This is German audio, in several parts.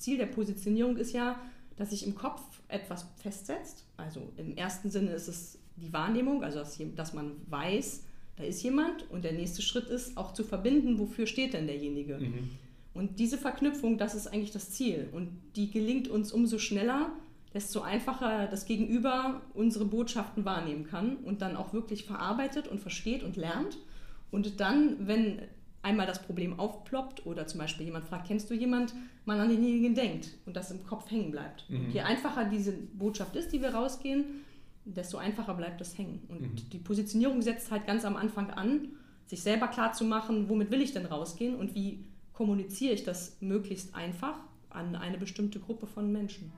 das Ziel der Positionierung ist ja, dass sich im Kopf etwas festsetzt. Also im ersten Sinne ist es die Wahrnehmung, also dass, dass man weiß, da ist jemand und der nächste Schritt ist auch zu verbinden, wofür steht denn derjenige. Mhm. Und diese Verknüpfung, das ist eigentlich das Ziel. Und die gelingt uns umso schneller, desto einfacher das Gegenüber unsere Botschaften wahrnehmen kann und dann auch wirklich verarbeitet und versteht und lernt. Und dann, wenn einmal das Problem aufploppt oder zum Beispiel jemand fragt, kennst du jemand, man an denjenigen denkt und das im Kopf hängen bleibt. Mhm. Je einfacher diese Botschaft ist, die wir rausgehen, desto einfacher bleibt das hängen. Und mhm. die Positionierung setzt halt ganz am Anfang an, sich selber klar zu machen, womit will ich denn rausgehen und wie kommuniziere ich das möglichst einfach an eine bestimmte Gruppe von Menschen.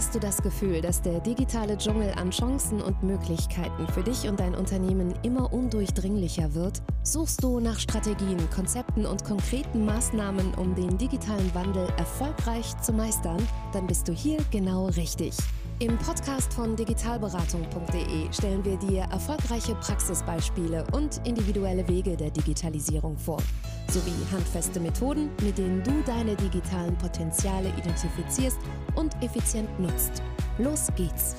Hast du das Gefühl, dass der digitale Dschungel an Chancen und Möglichkeiten für dich und dein Unternehmen immer undurchdringlicher wird? Suchst du nach Strategien, Konzepten und konkreten Maßnahmen, um den digitalen Wandel erfolgreich zu meistern? Dann bist du hier genau richtig. Im Podcast von digitalberatung.de stellen wir dir erfolgreiche Praxisbeispiele und individuelle Wege der Digitalisierung vor, sowie handfeste Methoden, mit denen du deine digitalen Potenziale identifizierst und effizient nutzt. Los geht's!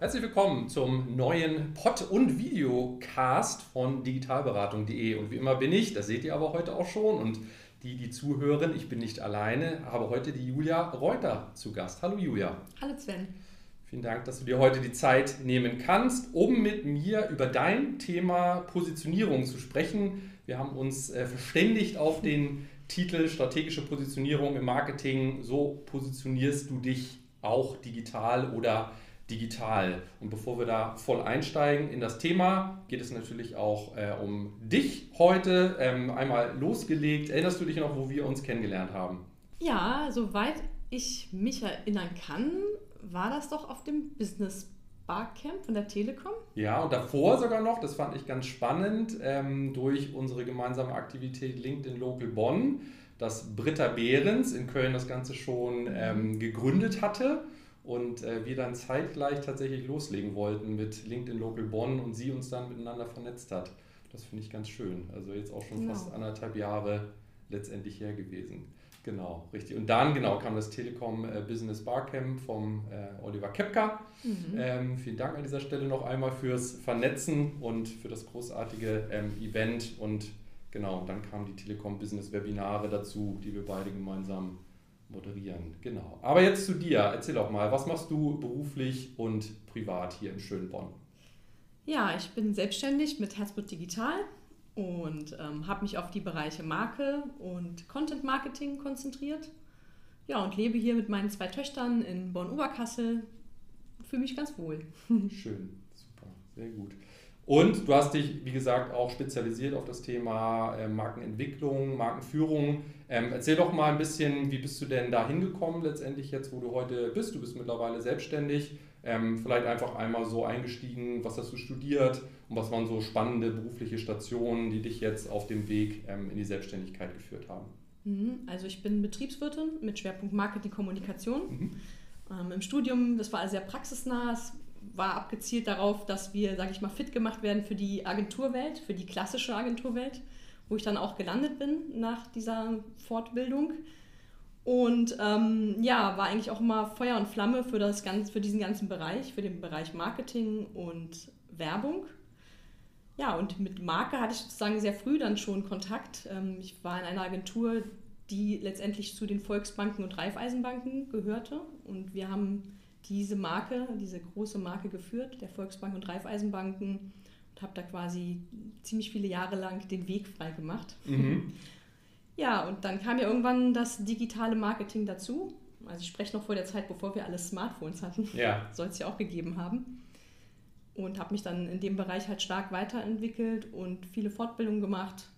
Herzlich willkommen zum neuen Pod- und Videocast von digitalberatung.de. Und wie immer bin ich, das seht ihr aber heute auch schon und die, die zuhören, ich bin nicht alleine, habe heute die Julia Reuter zu Gast. Hallo Julia. Hallo Sven. Vielen Dank, dass du dir heute die Zeit nehmen kannst, um mit mir über dein Thema Positionierung zu sprechen. Wir haben uns äh, verständigt auf den Titel Strategische Positionierung im Marketing. So positionierst du dich auch digital oder digital. Und bevor wir da voll einsteigen in das Thema, geht es natürlich auch äh, um dich heute. Ähm, einmal losgelegt. Erinnerst du dich noch, wo wir uns kennengelernt haben? Ja, soweit ich mich erinnern kann, war das doch auf dem Business Barcamp von der Telekom. Ja, und davor sogar noch, das fand ich ganz spannend, ähm, durch unsere gemeinsame Aktivität LinkedIn Local Bonn, dass Britta Behrens in Köln das Ganze schon ähm, gegründet hatte und äh, wir dann zeitgleich tatsächlich loslegen wollten mit LinkedIn Local Bonn und sie uns dann miteinander vernetzt hat. Das finde ich ganz schön. Also jetzt auch schon genau. fast anderthalb Jahre letztendlich her gewesen. Genau, richtig. Und dann genau kam das Telekom äh, Business Barcamp vom äh, Oliver Kepka. Mhm. Ähm, vielen Dank an dieser Stelle noch einmal fürs Vernetzen und für das großartige ähm, Event. Und genau, dann kamen die Telekom Business Webinare dazu, die wir beide gemeinsam moderieren. Genau. Aber jetzt zu dir. Erzähl auch mal, was machst du beruflich und privat hier in Schönborn? Ja, ich bin selbstständig mit Herzblut Digital und ähm, habe mich auf die Bereiche Marke und Content Marketing konzentriert. Ja, und lebe hier mit meinen zwei Töchtern in Bonn-Oberkassel. Fühle mich ganz wohl. Schön, super, sehr gut. Und du hast dich, wie gesagt, auch spezialisiert auf das Thema äh, Markenentwicklung, Markenführung. Ähm, erzähl doch mal ein bisschen, wie bist du denn da hingekommen letztendlich jetzt, wo du heute bist? Du bist mittlerweile selbstständig. Ähm, vielleicht einfach einmal so eingestiegen, was hast du studiert und was waren so spannende berufliche Stationen, die dich jetzt auf dem Weg ähm, in die Selbstständigkeit geführt haben? Mhm, also ich bin Betriebswirtin mit Schwerpunkt Marketing Kommunikation. Mhm. Ähm, Im Studium, das war sehr praxisnah, es war abgezielt darauf, dass wir, sage ich mal, fit gemacht werden für die Agenturwelt, für die klassische Agenturwelt, wo ich dann auch gelandet bin nach dieser Fortbildung. Und ähm, ja, war eigentlich auch immer Feuer und Flamme für, das ganz, für diesen ganzen Bereich, für den Bereich Marketing und Werbung. Ja, und mit Marke hatte ich sozusagen sehr früh dann schon Kontakt. Ähm, ich war in einer Agentur, die letztendlich zu den Volksbanken und Raiffeisenbanken gehörte. Und wir haben diese Marke, diese große Marke geführt, der Volksbank und Raiffeisenbanken und habe da quasi ziemlich viele Jahre lang den Weg frei gemacht. Mhm. Ja, und dann kam ja irgendwann das digitale Marketing dazu. Also ich spreche noch vor der Zeit, bevor wir alle Smartphones hatten. Ja. Soll es ja auch gegeben haben. Und habe mich dann in dem Bereich halt stark weiterentwickelt und viele Fortbildungen gemacht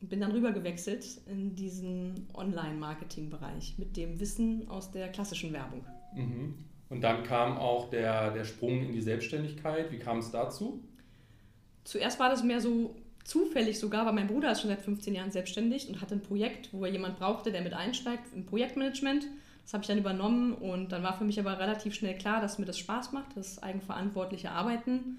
und bin dann rüber gewechselt in diesen Online-Marketing-Bereich mit dem Wissen aus der klassischen Werbung. Mhm. Und dann kam auch der, der Sprung in die Selbstständigkeit. Wie kam es dazu? Zuerst war das mehr so zufällig sogar, weil mein Bruder ist schon seit 15 Jahren selbstständig und hatte ein Projekt, wo er jemand brauchte, der mit einsteigt im Projektmanagement. Das habe ich dann übernommen und dann war für mich aber relativ schnell klar, dass mir das Spaß macht, das eigenverantwortliche Arbeiten.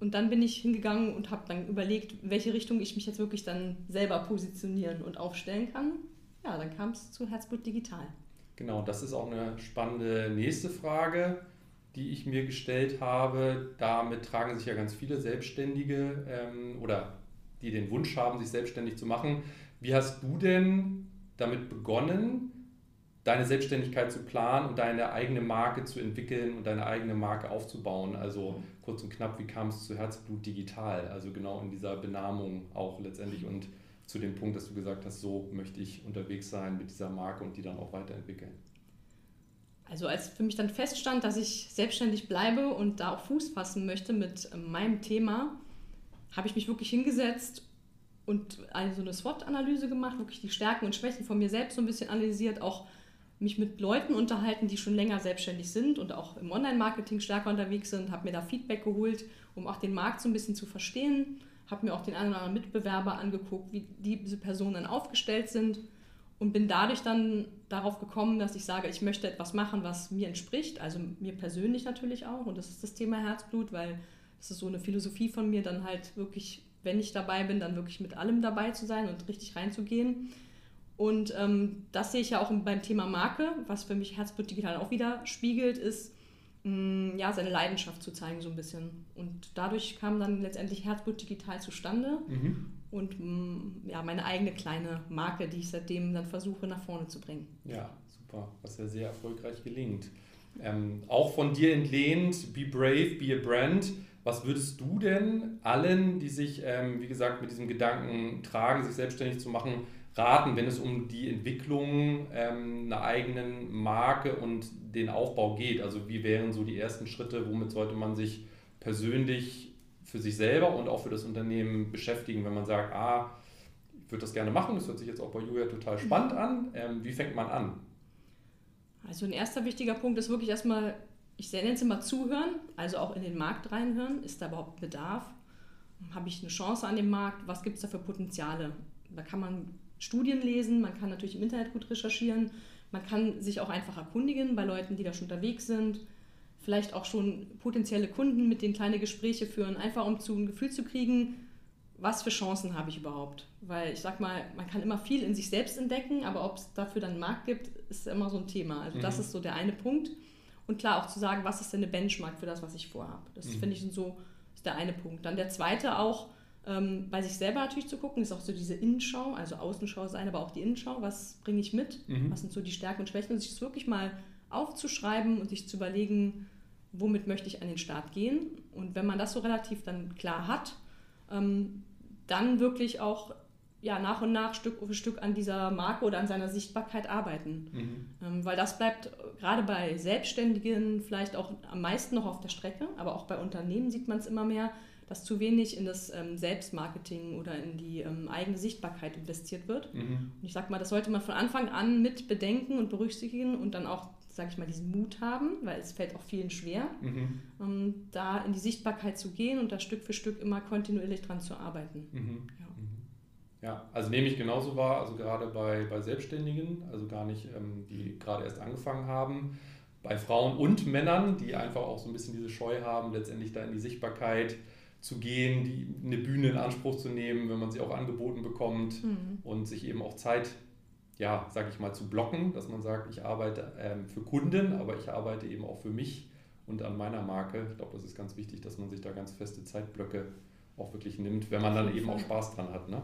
Und dann bin ich hingegangen und habe dann überlegt, welche Richtung ich mich jetzt wirklich dann selber positionieren und aufstellen kann. Ja, dann kam es zu Herzblut Digital. Genau, das ist auch eine spannende nächste Frage, die ich mir gestellt habe. Damit tragen sich ja ganz viele Selbstständige ähm, oder die den Wunsch haben, sich selbstständig zu machen. Wie hast du denn damit begonnen, deine Selbstständigkeit zu planen und deine eigene Marke zu entwickeln und deine eigene Marke aufzubauen? Also kurz und knapp, wie kam es zu Herzblut Digital? Also genau in dieser Benamung auch letztendlich und zu dem Punkt, dass du gesagt hast, so möchte ich unterwegs sein mit dieser Marke und die dann auch weiterentwickeln. Also als für mich dann feststand, dass ich selbstständig bleibe und da auch Fuß fassen möchte mit meinem Thema, habe ich mich wirklich hingesetzt und eine, so eine SWOT-Analyse gemacht, wirklich die Stärken und Schwächen von mir selbst so ein bisschen analysiert, auch mich mit Leuten unterhalten, die schon länger selbstständig sind und auch im Online-Marketing stärker unterwegs sind, habe mir da Feedback geholt, um auch den Markt so ein bisschen zu verstehen, habe mir auch den einen oder anderen Mitbewerber angeguckt, wie diese Personen aufgestellt sind und bin dadurch dann darauf gekommen, dass ich sage, ich möchte etwas machen, was mir entspricht, also mir persönlich natürlich auch und das ist das Thema Herzblut, weil das ist so eine Philosophie von mir, dann halt wirklich, wenn ich dabei bin, dann wirklich mit allem dabei zu sein und richtig reinzugehen. Und ähm, das sehe ich ja auch beim Thema Marke, was für mich Herzblut Digital auch wieder spiegelt, ist, mh, mm, ja, seine Leidenschaft zu zeigen so ein bisschen. Und dadurch kam dann letztendlich Herzblut Digital zustande mhm. und mh, mm, ja, meine eigene kleine Marke, die ich seitdem dann versuche nach vorne zu bringen. Ja, super, was ja sehr erfolgreich gelingt. Ähm, auch von dir entlehnt, be brave, be a brand. Was würdest du denn allen, die sich, ähm, wie gesagt, mit diesem Gedanken tragen, sich selbstständig zu machen, raten, wenn es um die Entwicklung ähm, einer eigenen Marke und den Aufbau geht? Also wie wären so die ersten Schritte, womit sollte man sich persönlich für sich selber und auch für das Unternehmen beschäftigen, wenn man sagt, ah, ich würde das gerne machen, das hört sich jetzt auch bei Julia total spannend an. Ähm, wie fängt man an? Also ein erster wichtiger Punkt ist wirklich erstmal, ich nenne es immer zuhören, also auch in den Markt reinhören. Ist da überhaupt Bedarf? Habe ich eine Chance an dem Markt? Was gibt es da für Potenziale? Da kann man Studien lesen, man kann natürlich im Internet gut recherchieren, man kann sich auch einfach erkundigen bei Leuten, die da schon unterwegs sind, vielleicht auch schon potenzielle Kunden, mit denen kleine Gespräche führen, einfach um zu, ein Gefühl zu kriegen, was für Chancen habe ich überhaupt. Weil ich sag mal, man kann immer viel in sich selbst entdecken, aber ob es dafür dann einen Markt gibt, ist immer so ein Thema. Also mhm. das ist so der eine Punkt. Und klar auch zu sagen, was ist denn eine Benchmark für das, was ich vorhabe. Das mhm. finde ich so ist der eine Punkt. Dann der zweite auch, ähm, bei sich selber natürlich zu gucken, ist auch so diese Innenschau, also Außenschau sein, aber auch die Innenschau, was bringe ich mit, mhm. was sind so die Stärken und Schwächen und sich das wirklich mal aufzuschreiben und sich zu überlegen, womit möchte ich an den Start gehen. Und wenn man das so relativ dann klar hat, ähm, dann wirklich auch ja, nach und nach Stück für Stück an dieser Marke oder an seiner Sichtbarkeit arbeiten. Mhm. Ähm, weil das bleibt gerade bei Selbstständigen vielleicht auch am meisten noch auf der Strecke, aber auch bei Unternehmen sieht man es immer mehr, dass zu wenig in das ähm, Selbstmarketing oder in die ähm, eigene Sichtbarkeit investiert wird. Mhm. Und ich sage mal, das sollte man von Anfang an mit bedenken und berücksichtigen und dann auch, sage ich mal, diesen Mut haben, weil es fällt auch vielen schwer, mhm. ähm, da in die Sichtbarkeit zu gehen und da Stück für Stück immer kontinuierlich dran zu arbeiten. Mhm. Ja. Mhm. Ja, also nehme ich genauso wahr, also gerade bei, bei Selbstständigen, also gar nicht, ähm, die gerade erst angefangen haben, bei Frauen und Männern, die einfach auch so ein bisschen diese Scheu haben, letztendlich da in die Sichtbarkeit zu gehen, die, eine Bühne in Anspruch zu nehmen, wenn man sie auch angeboten bekommt mhm. und sich eben auch Zeit, ja, sag ich mal, zu blocken, dass man sagt, ich arbeite ähm, für Kunden, aber ich arbeite eben auch für mich und an meiner Marke. Ich glaube, das ist ganz wichtig, dass man sich da ganz feste Zeitblöcke auch wirklich nimmt, wenn man dann eben auch Spaß dran hat. Ne?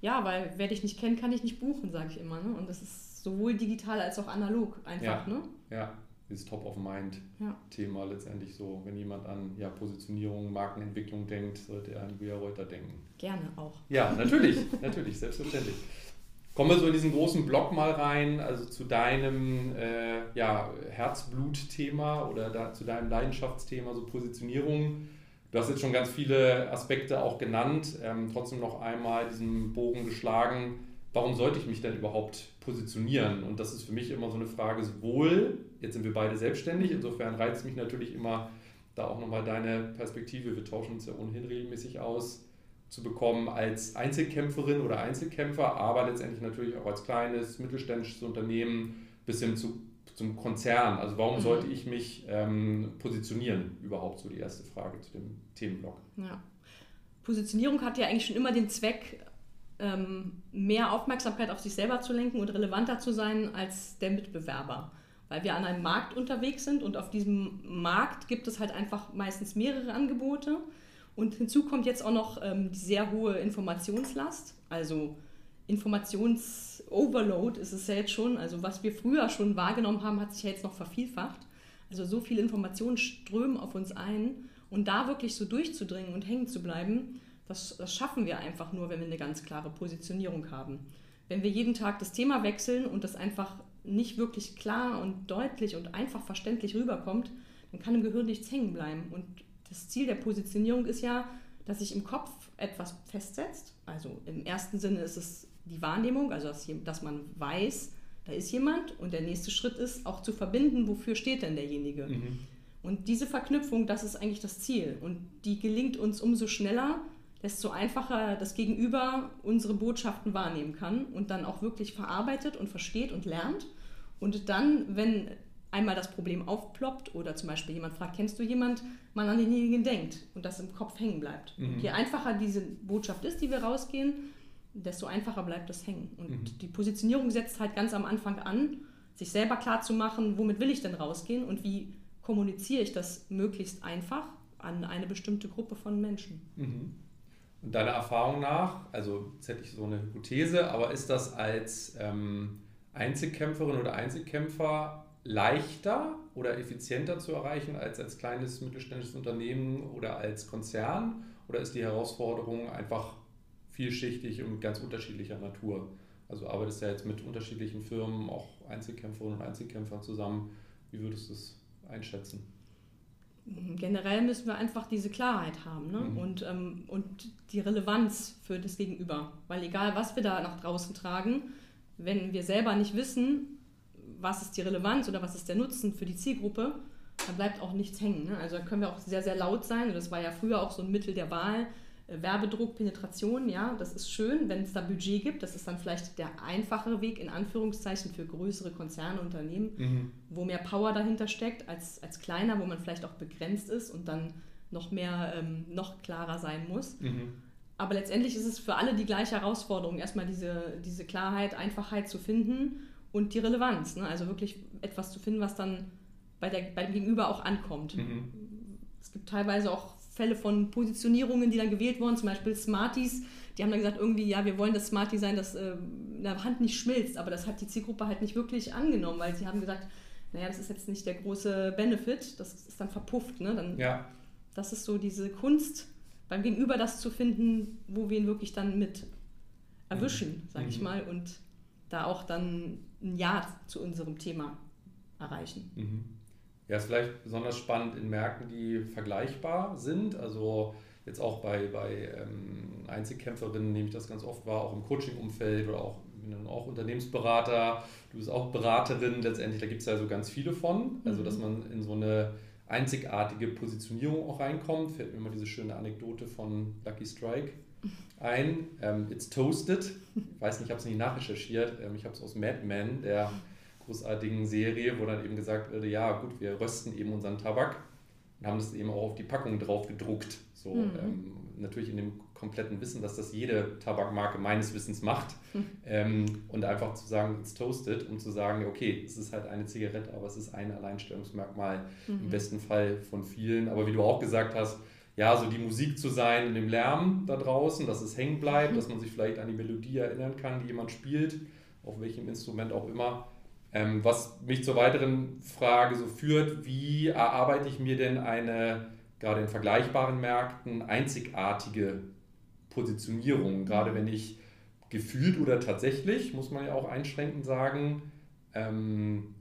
Ja, weil wer dich nicht kennt, kann ich nicht buchen, sage ich immer. Ne? Und das ist sowohl digital als auch analog einfach. Ja, ne? ja dieses Top-of-Mind-Thema ja. letztendlich so. Wenn jemand an ja, Positionierung, Markenentwicklung denkt, sollte er an Julia Reuter denken. Gerne auch. Ja, natürlich, natürlich, selbstverständlich. Kommen wir so in diesen großen Block mal rein, also zu deinem äh, ja, Herzblut-Thema oder da, zu deinem Leidenschaftsthema, so Positionierung. Du hast jetzt schon ganz viele Aspekte auch genannt, ähm, trotzdem noch einmal diesen Bogen geschlagen warum sollte ich mich denn überhaupt positionieren? Und das ist für mich immer so eine Frage, sowohl, jetzt sind wir beide selbstständig, insofern reizt mich natürlich immer, da auch nochmal deine Perspektive, wir tauschen uns ja ohnehin regelmäßig aus, zu bekommen als Einzelkämpferin oder Einzelkämpfer, aber letztendlich natürlich auch als kleines mittelständisches Unternehmen bis hin zu zum Konzern. Also warum mhm. sollte ich mich ähm, positionieren? Überhaupt so die erste Frage zu dem Themenblock. Ja. Positionierung hat ja eigentlich schon immer den Zweck, ähm, mehr Aufmerksamkeit auf sich selber zu lenken und relevanter zu sein als der Mitbewerber. Weil wir an einem Markt unterwegs sind und auf diesem Markt gibt es halt einfach meistens mehrere Angebote. Und hinzu kommt jetzt auch noch ähm, die sehr hohe Informationslast. Also Informationsoverload ist es ja jetzt schon. Also was wir früher schon wahrgenommen haben, hat sich ja jetzt noch vervielfacht. Also so viele Informationen strömen auf uns ein. Und da wirklich so durchzudringen und hängen zu bleiben, das, das schaffen wir einfach nur, wenn wir eine ganz klare Positionierung haben. Wenn wir jeden Tag das Thema wechseln und das einfach nicht wirklich klar und deutlich und einfach verständlich rüberkommt, dann kann im Gehirn nichts hängen bleiben. Und das Ziel der Positionierung ist ja, dass sich im Kopf etwas festsetzt. Also im ersten Sinne ist es die Wahrnehmung, also dass, man weiß, da ist jemand. Und der nächste Schritt ist auch zu verbinden, wofür steht denn derjenige. Mhm. Und diese Verknüpfung, das ist eigentlich das Ziel. Und die gelingt uns umso schneller, desto einfacher das Gegenüber unsere Botschaften wahrnehmen kann und dann auch wirklich verarbeitet und versteht und lernt. Und dann, wenn einmal das Problem aufploppt oder zum Beispiel jemand fragt, kennst du jemand, man an denjenigen denkt und das im Kopf hängen bleibt. Mhm. Je einfacher diese Botschaft ist, die wir rausgehen, desto einfacher bleibt das hängen. Und mhm. die Positionierung setzt halt ganz am Anfang an, sich selber klar zu machen, womit will ich denn rausgehen und wie kommuniziere ich das möglichst einfach an eine bestimmte Gruppe von Menschen. Mhm. Deiner Erfahrung nach, also jetzt hätte ich so eine Hypothese, aber ist das als ähm, Einzelkämpferin oder Einzelkämpfer leichter oder effizienter zu erreichen als als kleines mittelständisches Unternehmen oder als Konzern? Oder ist die Herausforderung einfach vielschichtig und ganz unterschiedlicher Natur? Also arbeitest du ja jetzt mit unterschiedlichen Firmen, auch Einzelkämpferinnen und Einzelkämpfern zusammen. Wie würdest du es einschätzen? Generell müssen wir einfach diese Klarheit haben ne? mhm. und, ähm, und die Relevanz für das Gegenüber. Weil egal, was wir da nach draußen tragen, wenn wir selber nicht wissen, was ist die Relevanz oder was ist der Nutzen für die Zielgruppe, dann bleibt auch nichts hängen. Ne? Also da können wir auch sehr, sehr laut sein. Und das war ja früher auch so ein Mittel der Wahl, Werbedruck, Penetration, ja, das ist schön, wenn es da Budget gibt. Das ist dann vielleicht der einfachere Weg, in Anführungszeichen, für größere Konzerne, Unternehmen, mhm. wo mehr Power dahinter steckt, als, als kleiner, wo man vielleicht auch begrenzt ist und dann noch mehr, ähm, noch klarer sein muss. Mhm. Aber letztendlich ist es für alle die gleiche Herausforderung, erstmal diese, diese Klarheit, Einfachheit zu finden und die Relevanz. Ne? Also wirklich etwas zu finden, was dann bei, der, bei dem Gegenüber auch ankommt. Mhm. Es gibt teilweise auch Fälle von Positionierungen, die dann gewählt wurden, zum Beispiel Smarties. Die haben dann gesagt, irgendwie, ja, wir wollen das Smartie sein, das äh, in der Hand nicht schmilzt. Aber das hat die Zielgruppe halt nicht wirklich angenommen, weil sie haben gesagt, naja, das ist jetzt nicht der große Benefit, das ist dann verpufft. Ne? Dann, ja. Das ist so diese Kunst, beim Gegenüber das zu finden, wo wir ihn wirklich dann mit erwischen, mhm. sag ich mhm. mal, und da auch dann ein Ja zu unserem Thema erreichen. Mhm. Ja, ist vielleicht besonders spannend in Märkten, die vergleichbar sind. Also jetzt auch bei, bei ähm, Einzelkämpferinnen nehme ich das ganz oft wahr, auch im Coaching-Umfeld oder auch, auch Unternehmensberater, du bist auch Beraterin, letztendlich, da gibt es ja so ganz viele von. Also, dass mhm. man in so eine einzigartige Positionierung auch reinkommt. Fällt mir immer diese schöne Anekdote von Lucky Strike ein. Ähm, it's toasted. Ich weiß nicht, ich habe es nicht nachrecherchiert. Ähm, ich habe es aus Mad Men, der großartigen Serie, wo dann eben gesagt wurde, ja gut, wir rösten eben unseren Tabak und haben das eben auch auf die Packung drauf gedruckt. So, mhm. ähm, natürlich in dem kompletten Wissen, dass das jede Tabakmarke meines Wissens macht. Mhm. Ähm, und einfach zu sagen, it's toasted und zu sagen, okay, es ist halt eine Zigarette, aber es ist ein Alleinstellungsmerkmal mhm. im besten Fall von vielen. Aber wie du auch gesagt hast, ja, so die Musik zu sein in dem Lärm da draußen, dass es hängen bleibt, mhm. dass man sich vielleicht an die Melodie erinnern kann, die jemand spielt, auf welchem Instrument auch immer. Ähm, was mich zur weiteren Frage so führt, wie erarbeite ich mir denn eine, gerade in vergleichbaren Märkten, einzigartige Positionierung, gerade wenn ich gefühlt oder tatsächlich, muss man ja auch einschränkend sagen, ähm,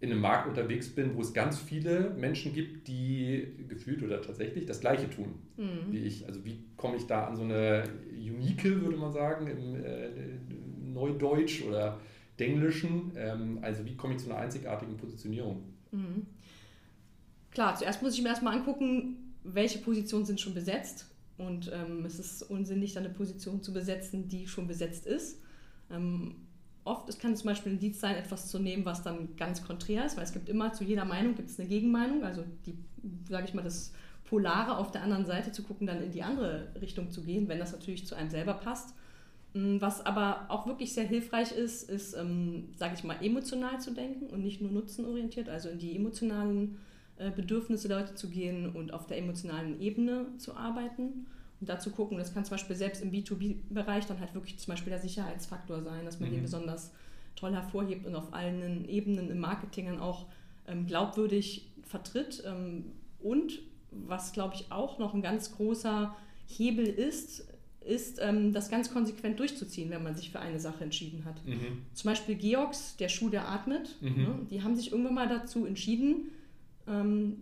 in einem Markt unterwegs bin, wo es ganz viele Menschen gibt, die gefühlt oder tatsächlich das Gleiche tun mhm. wie ich. Also wie komme ich da an so eine Unique, würde man sagen, im äh, Neudeutsch oder Denglischen. Ähm, also wie komme ich zu einer einzigartigen Positionierung? Mhm. Klar, zuerst muss ich mir erstmal angucken, welche Positionen sind schon besetzt. Und ähm, es ist unsinnig, dann eine Position zu besetzen, die schon besetzt ist. Ähm, oft es kann zum Beispiel ein Indiz sein, etwas zu nehmen, was dann ganz konträr ist, weil es gibt immer zu jeder Meinung gibt es eine Gegenmeinung, also die, sage ich mal, das Polare auf der anderen Seite zu gucken, dann in die andere Richtung zu gehen, wenn das natürlich zu einem selber passt. Mm, was aber auch wirklich sehr hilfreich ist, ist, ähm, sage ich mal, emotional zu denken und nicht nur nutzenorientiert, also in die emotionalen äh, Bedürfnisse der Leute zu gehen und auf der emotionalen Ebene zu arbeiten. Und dazu gucken, das kann zum Beispiel selbst im B2B-Bereich dann halt wirklich zum Beispiel der Sicherheitsfaktor sein, dass man mhm. den besonders toll hervorhebt und auf allen Ebenen im Marketing dann auch ähm, glaubwürdig vertritt. Ähm, und was, glaube ich, auch noch ein ganz großer Hebel ist, ist, ähm, das ganz konsequent durchzuziehen, wenn man sich für eine Sache entschieden hat. Mhm. Zum Beispiel Georgs, der Schuh, der atmet, mhm. ne, die haben sich irgendwann mal dazu entschieden, ähm,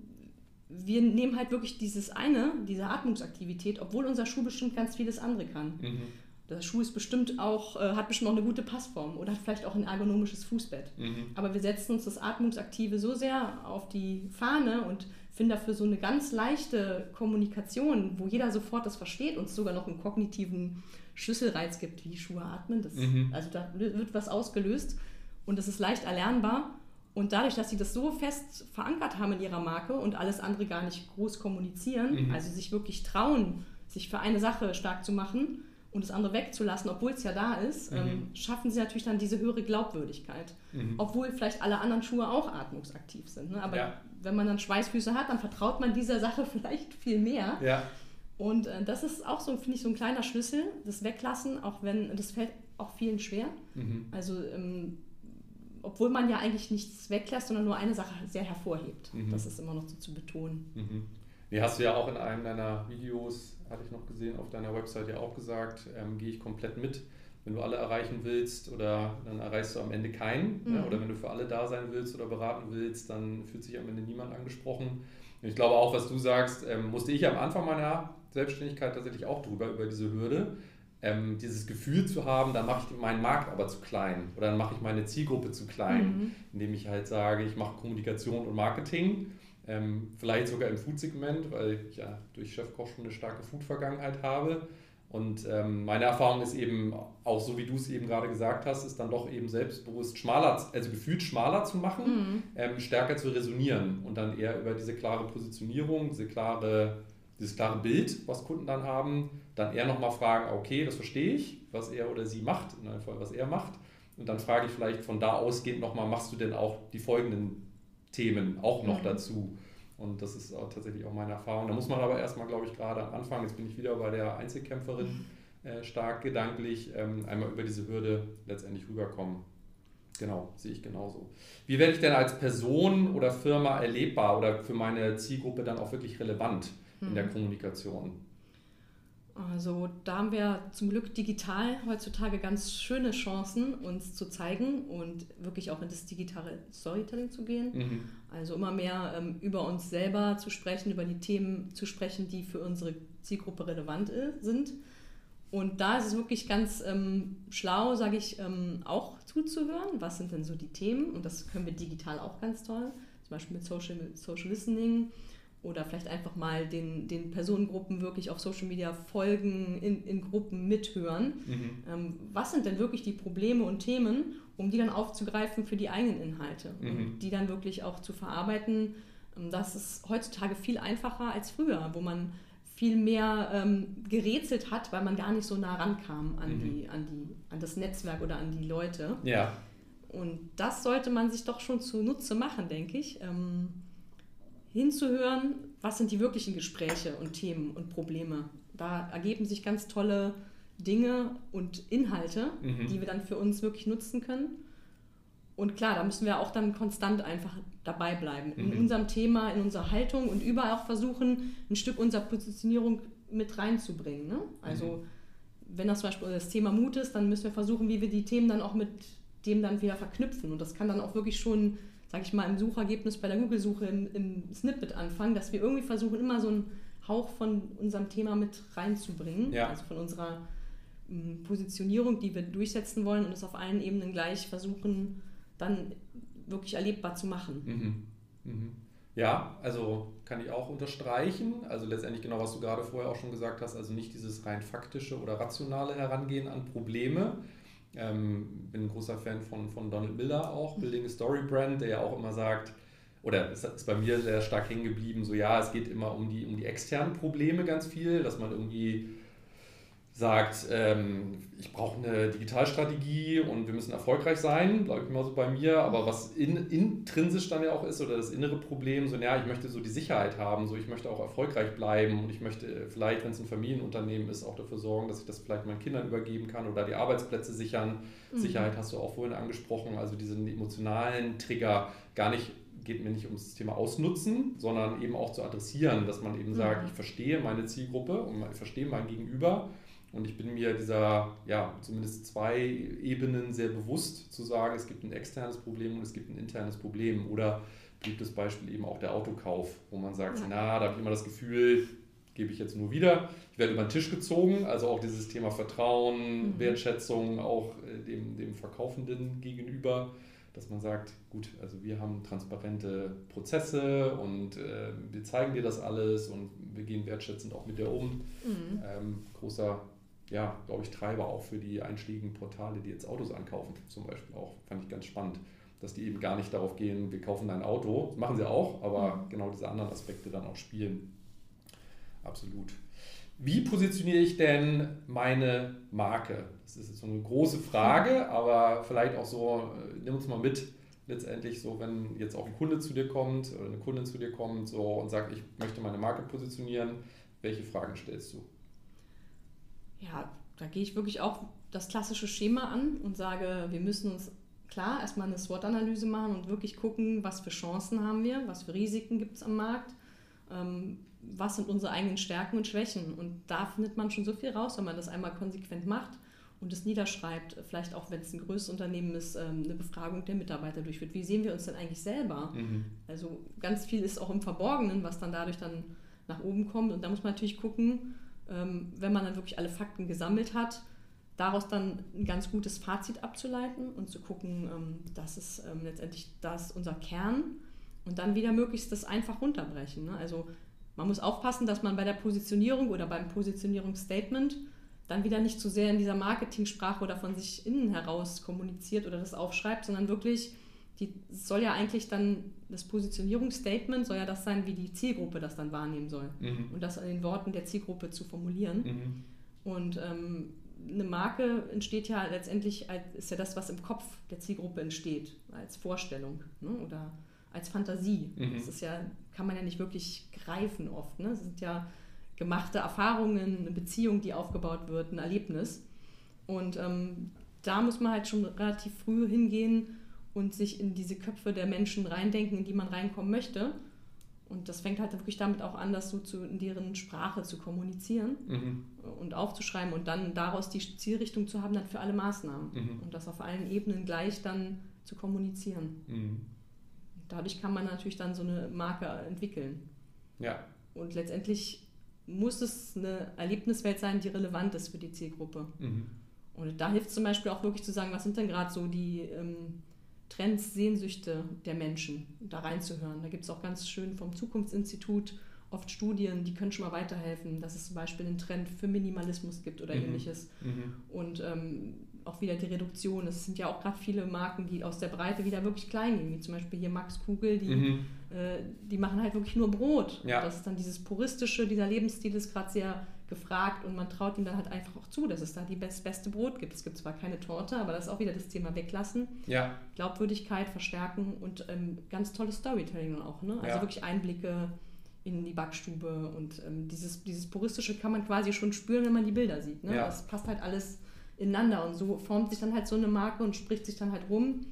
wir nehmen halt wirklich dieses eine, diese Atmungsaktivität, obwohl unser Schuh bestimmt ganz vieles andere kann. Mhm. Der Schuh ist bestimmt auch, äh, hat bestimmt auch eine gute Passform oder hat vielleicht auch ein ergonomisches Fußbett. Mhm. Aber wir setzen uns das Atmungsaktive so sehr auf die Fahne und finden dafür so eine ganz leichte Kommunikation, wo jeder sofort das versteht und es sogar noch einen kognitiven Schlüsselreiz gibt, wie Schuhe atmen. Das, mhm. Also da wird was ausgelöst und das ist leicht erlernbar. Und dadurch, dass sie das so fest verankert haben in ihrer Marke und alles andere gar nicht groß kommunizieren, mhm. also sich wirklich trauen, sich für eine Sache stark zu machen, und das andere wegzulassen, obwohl es ja da ist, mhm. ähm, schaffen sie natürlich dann diese höhere Glaubwürdigkeit. Mhm. Obwohl vielleicht alle anderen Schuhe auch atmungsaktiv sind. Ne? Aber ja. Wenn man dann Schweißfüße hat, dann vertraut man dieser Sache vielleicht viel mehr. Ja. Und äh, das ist auch so, finde ich, so ein kleiner Schlüssel, das Weglassen, auch wenn, das fällt auch vielen schwer. Mhm. Also, ähm, obwohl man ja eigentlich nichts weglässt, sondern nur eine Sache sehr hervorhebt. Mhm. Das ist immer noch so zu betonen. Mhm. Nee, hast du ja auch in einem deiner Videos, hatte ich noch gesehen, auf deiner Website ja auch gesagt, ähm, gehe ich komplett mit. Wenn du alle erreichen willst oder dann erreichst du am Ende keinen. Mhm. Ja, oder wenn du für alle da sein willst oder beraten willst, dann fühlt sich am Ende niemand angesprochen. Und ich glaube auch, was du sagst, ähm, musste ich am Anfang meiner Selbstständigkeit tatsächlich auch drüber, über diese Hürde. Ähm, dieses Gefühl zu haben, dann mache ich meinen Markt aber zu klein oder dann mache ich meine Zielgruppe zu klein, mhm. indem ich halt sage, ich mache Kommunikation und Marketing ähm, vielleicht sogar im Food-Segment, weil ich ja durch Chefkoch schon eine starke Food-Vergangenheit habe. Und ähm, meine Erfahrung ist eben, auch so wie du es eben gerade gesagt hast, ist dann doch eben selbstbewusst schmaler, also gefühlt schmaler zu machen, mhm. ähm, stärker zu resonieren und dann eher über diese klare Positionierung, diese klare, dieses klare Bild, was Kunden dann haben, dann eher nochmal fragen, okay, das verstehe ich, was er oder sie macht, in einem Fall, was er macht. Und dann frage ich vielleicht von da ausgehend nochmal, machst du denn auch die folgenden Themen auch noch mhm. dazu. Und das ist auch tatsächlich auch meine Erfahrung. Da muss man aber erstmal, glaube ich, gerade am Anfang, jetzt bin ich wieder bei der Einzelkämpferin mhm. äh, stark gedanklich, ähm, einmal über diese Hürde letztendlich rüberkommen. Genau, sehe ich genauso. Wie werde ich denn als Person oder Firma erlebbar oder für meine Zielgruppe dann auch wirklich relevant mhm. in der mhm. Kommunikation? Also da haben wir zum Glück digital heutzutage ganz schöne Chancen, uns zu zeigen und wirklich auch in das digitale Storytelling zu gehen. Mhm. Also immer mehr ähm, über uns selber zu sprechen, über die Themen zu sprechen, die für unsere Zielgruppe relevant sind. Und da ist es wirklich ganz ähm, schlau, sage ich, ähm, auch zuzuhören. Was sind denn so die Themen? Und das können wir digital auch ganz toll. Zum Beispiel mit Social, Social Listening oder vielleicht einfach mal den, den Personengruppen wirklich auf Social Media folgen, in, in Gruppen mithören. Mhm. Ähm, was sind denn wirklich die Probleme und Themen, um die dann aufzugreifen für die eigenen Inhalte mhm. und die dann wirklich auch zu verarbeiten. Ähm, das ist heutzutage viel einfacher als früher, wo man viel mehr ähm, gerätselt hat, weil man gar nicht so nah rankam an, mhm. die, an, die, an das Netzwerk oder an die Leute. Ja. Und das sollte man sich doch schon zunutze machen, denke ich. Ähm, hinzuhören, was sind die wirklichen Gespräche und Themen und Probleme. Da ergeben sich ganz tolle Dinge und Inhalte, mhm. die wir dann für uns wirklich nutzen können. Und klar, da müssen wir auch dann konstant einfach dabei bleiben. Mhm. In unserem Thema, in unserer Haltung und überall auch versuchen, ein Stück unserer Positionierung mit reinzubringen. Ne? Also, mhm. wenn das zum Beispiel das Thema Mut ist, dann müssen wir versuchen, wie wir die Themen dann auch mit dem dann wieder verknüpfen. Und das kann dann auch wirklich schon sage ich mal, im Suchergebnis bei der Google-Suche im, im, Snippet anfangen, dass wir irgendwie versuchen, immer so einen Hauch von unserem Thema mit reinzubringen, ja. also von unserer m, Positionierung, die wir durchsetzen wollen und es auf allen Ebenen gleich versuchen, dann wirklich erlebbar zu machen. Mhm. Mhm. Ja, also kann ich auch unterstreichen. Also letztendlich genau, was du gerade vorher auch schon gesagt hast, also nicht dieses rein faktische oder rationale Herangehen an Probleme, Ähm, bin ein großer Fan von, von Donald Miller auch, Building a Story Brand, der ja auch immer sagt, oder es ist bei mir sehr stark hängen geblieben, so ja, es geht immer um die, um die externen Probleme ganz viel, dass man irgendwie sagt, ähm, ich brauche eine Digitalstrategie und wir müssen erfolgreich sein, bleibe ich immer so bei mir, aber was in, intrinsisch dann ja auch ist oder das innere Problem, so, ja, ich möchte so die Sicherheit haben, so ich möchte auch erfolgreich bleiben und ich möchte vielleicht, wenn es ein Familienunternehmen ist, auch dafür sorgen, dass ich das vielleicht meinen Kindern übergeben kann oder die Arbeitsplätze sichern. Mhm. Sicherheit hast du auch vorhin angesprochen, also diesen emotionalen Trigger gar nicht geht mir nicht ums Thema Ausnutzen, sondern eben auch zu adressieren, dass man eben mhm. sagt, ich verstehe meine Zielgruppe und ich verstehe mein Gegenüber und ich bin mir dieser, ja, zumindest zwei Ebenen sehr bewusst zu sagen, es gibt ein externes Problem und es gibt ein internes Problem. Oder gibt das Beispiel eben auch der Autokauf, wo man sagt, ja. na, da habe ich immer das Gefühl, gebe ich jetzt nur wieder. Ich werde über den Tisch gezogen, also auch dieses Thema Vertrauen, mhm. Wertschätzung, auch äh, dem, dem Verkaufenden gegenüber, dass man sagt, gut, also wir haben transparente Prozesse und äh, wir zeigen dir das alles und wir gehen wertschätzend auch mit dir um. Mhm. Ähm, großer ja, glaube ich, Treiber auch für die einschlägigen Portale, die jetzt Autos ankaufen, zum Beispiel auch. Fand ich ganz spannend, dass die eben gar nicht darauf gehen, wir kaufen ein Auto. Das machen sie auch, aber mhm. genau diese anderen Aspekte dann auch spielen. Absolut. Wie positioniere ich denn meine Marke? Das ist so eine große Frage, aber vielleicht auch so, äh, nimm uns mal mit, letztendlich so, wenn jetzt auch ein Kunde zu dir kommt oder eine Kundin zu dir kommt so, und sagt, ich möchte meine Marke positionieren, welche Fragen stellst du? Ja, da gehe ich wirklich auch das klassische Schema an und sage, wir müssen uns klar erstmal eine SWOT-Analyse machen und wirklich gucken, was für Chancen haben wir, was für Risiken gibt es am Markt, ähm, was sind unsere eigenen Stärken und Schwächen. Und da findet man schon so viel raus, wenn man das einmal konsequent macht und es niederschreibt, vielleicht auch wenn es ein größeres Unternehmen ist, ähm, eine Befragung der Mitarbeiter durchführt. Wie sehen wir uns denn eigentlich selber? Mhm. Also ganz viel ist auch im Verborgenen, was dann dadurch dann nach oben kommt. Und da muss man natürlich gucken, ähm, wenn man dann wirklich alle Fakten gesammelt hat, daraus dann ein ganz gutes Fazit abzuleiten und zu gucken, ähm, das ist ähm, letztendlich das unser Kern und dann wieder möglichst das einfach runterbrechen. Ne? Also man muss aufpassen, dass man bei der Positionierung oder beim Positionierungsstatement dann wieder nicht zu sehr in dieser Marketingsprache oder von sich innen heraus kommuniziert oder das aufschreibt, sondern wirklich die soll ja eigentlich dann, das Positionierungsstatement soll ja das sein, wie die Zielgruppe das dann wahrnehmen soll. Mhm. Und das in den Worten der Zielgruppe zu formulieren. Mhm. Und ähm, eine Marke entsteht ja letztendlich, ist ja das, was im Kopf der Zielgruppe entsteht, als Vorstellung ne? oder als Fantasie. Mhm. Das ist ja, kann man ja nicht wirklich greifen oft. Ne? Das sind ja gemachte Erfahrungen, eine Beziehung, die aufgebaut wird, ein Erlebnis. Und ähm, da muss man halt schon relativ früh hingehen und sich in diese Köpfe der Menschen reindenken, in die man reinkommen möchte. Und das fängt halt wirklich damit auch an, das so zu, in deren Sprache zu kommunizieren mhm. und aufzuschreiben und dann daraus die Zielrichtung zu haben dann für alle Maßnahmen mhm. und das auf allen Ebenen gleich dann zu kommunizieren. Mhm. Dadurch kann man natürlich dann so eine Marke entwickeln. Ja. Und letztendlich muss es eine Erlebniswelt sein, die relevant ist für die Zielgruppe. Mhm. Und da hilft es zum Beispiel auch wirklich zu sagen, was sind denn gerade so die ähm, Trends, Sehnsüchte der Menschen, da reinzuhören. Da gibt es auch ganz schön vom Zukunftsinstitut oft Studien, die können schon mal weiterhelfen, dass es zum Beispiel einen Trend für Minimalismus gibt oder mhm. ähnliches. Mhm. Und ähm, auch wieder die Reduktion. Es sind ja auch gerade viele Marken, die aus der Breite wieder wirklich klein gehen, wie zum Beispiel hier Max Kugel, die, mhm. äh, die machen halt wirklich nur Brot. Ja. Das ist dann dieses puristische, dieser Lebensstil ist gerade sehr gefragt und man traut ihm dann halt einfach auch zu, dass es da die best, beste Brot gibt. Es gibt zwar keine Torte, aber das ist auch wieder das Thema weglassen. Ja. Glaubwürdigkeit verstärken und ähm, ganz tolles Storytelling auch. Ne? Also ja. wirklich Einblicke in die Backstube und ähm, dieses, dieses Puristische kann man quasi schon spüren, wenn man die Bilder sieht. Ne? Ja. Das passt halt alles ineinander und so formt sich dann halt so eine Marke und spricht sich dann halt rum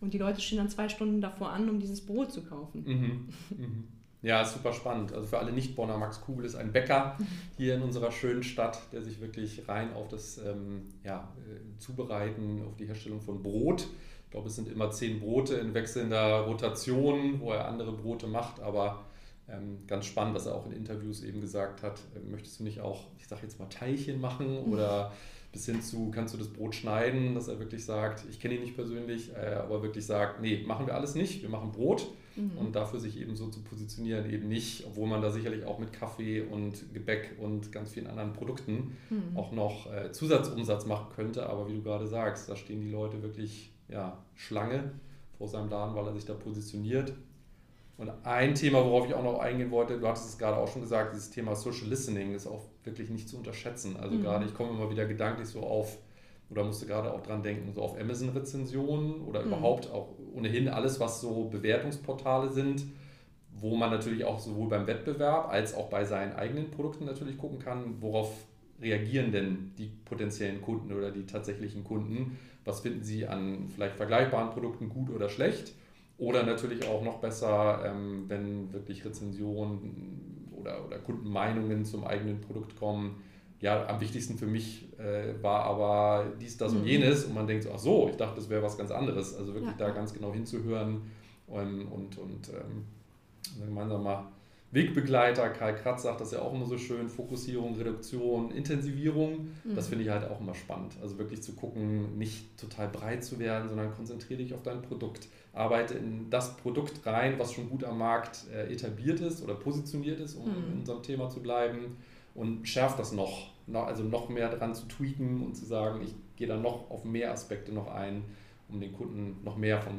und die Leute stehen dann zwei Stunden davor an, um dieses Brot zu kaufen. Mhm. Mhm. Ja, super spannend. Also für alle Nicht-Bonner, Max Kugel ist ein Bäcker hier in unserer schönen Stadt, der sich wirklich rein auf das ähm, ja, äh, Zubereiten, auf die Herstellung von Brot. Ich glaube, es sind immer zehn Brote in wechselnder Rotation, wo er andere Brote macht, aber ähm, ganz spannend, dass er auch in Interviews eben gesagt hat, äh, möchtest du nicht auch, ich sage jetzt mal, Teilchen machen oder bis hin zu, kannst du das Brot schneiden, dass er wirklich sagt, ich kenne ihn nicht persönlich, äh, aber wirklich sagt, nee, machen wir alles nicht, wir machen Brot mhm. und dafür sich eben so zu positionieren, eben nicht, obwohl man da sicherlich auch mit Kaffee und Gebäck und ganz vielen anderen Produkten mhm. auch noch äh, Zusatzumsatz machen könnte. Aber wie du gerade sagst, da stehen die Leute wirklich ja, Schlange vor seinem Laden, weil er sich da positioniert. Und ein Thema, worauf ich auch noch eingehen wollte, du hattest es gerade auch schon gesagt, dieses Thema Social Listening ist auch wirklich nicht zu unterschätzen. Also mhm. gerade, ich komme immer wieder gedanklich so auf, oder musste gerade auch dran denken, so auf Amazon-Rezensionen oder mhm. überhaupt auch ohnehin alles, was so Bewertungsportale sind, wo man natürlich auch sowohl beim Wettbewerb als auch bei seinen eigenen Produkten natürlich gucken kann, worauf reagieren denn die potenziellen Kunden oder die tatsächlichen Kunden? Was finden sie an vielleicht vergleichbaren Produkten gut oder schlecht? Oder natürlich auch noch besser, ähm, wenn wirklich Rezensionen oder, oder Kundenmeinungen zum eigenen Produkt kommen. Ja, am wichtigsten für mich äh, war aber dies, das mhm. und jenes. Und man denkt so, ach so, ich dachte, das wäre was ganz anderes. Also wirklich ja. da ganz genau hinzuhören und, und, und ähm, gemeinsam mal Wegbegleiter, Karl Kratz sagt das ja auch immer so schön, Fokussierung, Reduktion, Intensivierung. Mhm. Das finde ich halt auch immer spannend. Also wirklich zu gucken, nicht total breit zu werden, sondern konzentriere dich auf dein Produkt. Arbeite in das Produkt rein, was schon gut am Markt äh, etabliert ist oder positioniert ist, um mhm. in unserem Thema zu bleiben. Und schärf das noch, noch, also noch mehr dran zu tweaken und zu sagen, ich gehe da noch auf mehr Aspekte noch ein, um den Kunden noch mehr von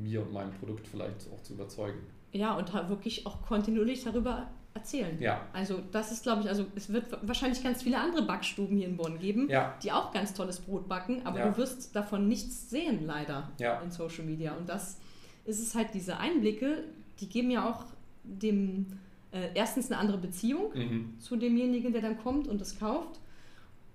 mir und meinem Produkt vielleicht auch zu überzeugen. Ja, und wirklich auch kontinuierlich darüber erzählen. Ja. Also das ist, glaube ich, also es wird wahrscheinlich ganz viele andere Backstuben hier in Bonn geben, ja. die auch ganz tolles Brot backen, aber ja. du wirst davon nichts sehen, leider, ja. in Social Media. Und das ist es halt, diese Einblicke, die geben ja auch dem äh, erstens eine andere Beziehung mhm. zu demjenigen, der dann kommt und es kauft.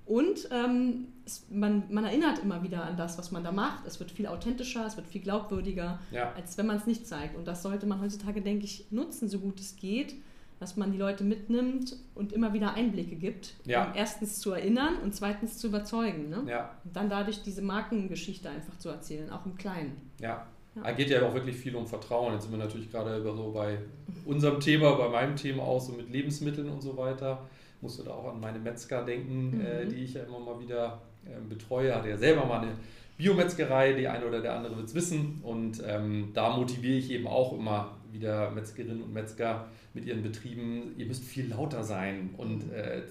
Und ähm, es, man, man erinnert immer wieder an das, was man da macht. Es wird viel authentischer, es wird viel glaubwürdiger, ja. als wenn man es nicht zeigt. Und das sollte man heutzutage, denke ich, nutzen, so gut es geht, dass man die Leute mitnimmt und immer wieder Einblicke gibt, ja. um erstens zu erinnern und zweitens zu überzeugen. Ne? Ja. Und dann dadurch diese Markengeschichte einfach zu erzählen, auch im Kleinen. Ja. Ja. geht ja auch wirklich viel um Vertrauen. Jetzt sind wir natürlich gerade so bei unserem Thema, bei meinem Thema auch so mit Lebensmitteln und so weiter musste da auch an meine Metzger denken, äh, mhm. äh, die ich ja immer mal wieder äh, betreue. Hatte ja selber mal eine Biometzgerei, die eine oder der andere wird es wissen. Und ähm, da motiviere ich eben auch immer wieder Metzgerinnen und Metzger mit ihren Betrieben, ihr müsst viel lauter sein und äh,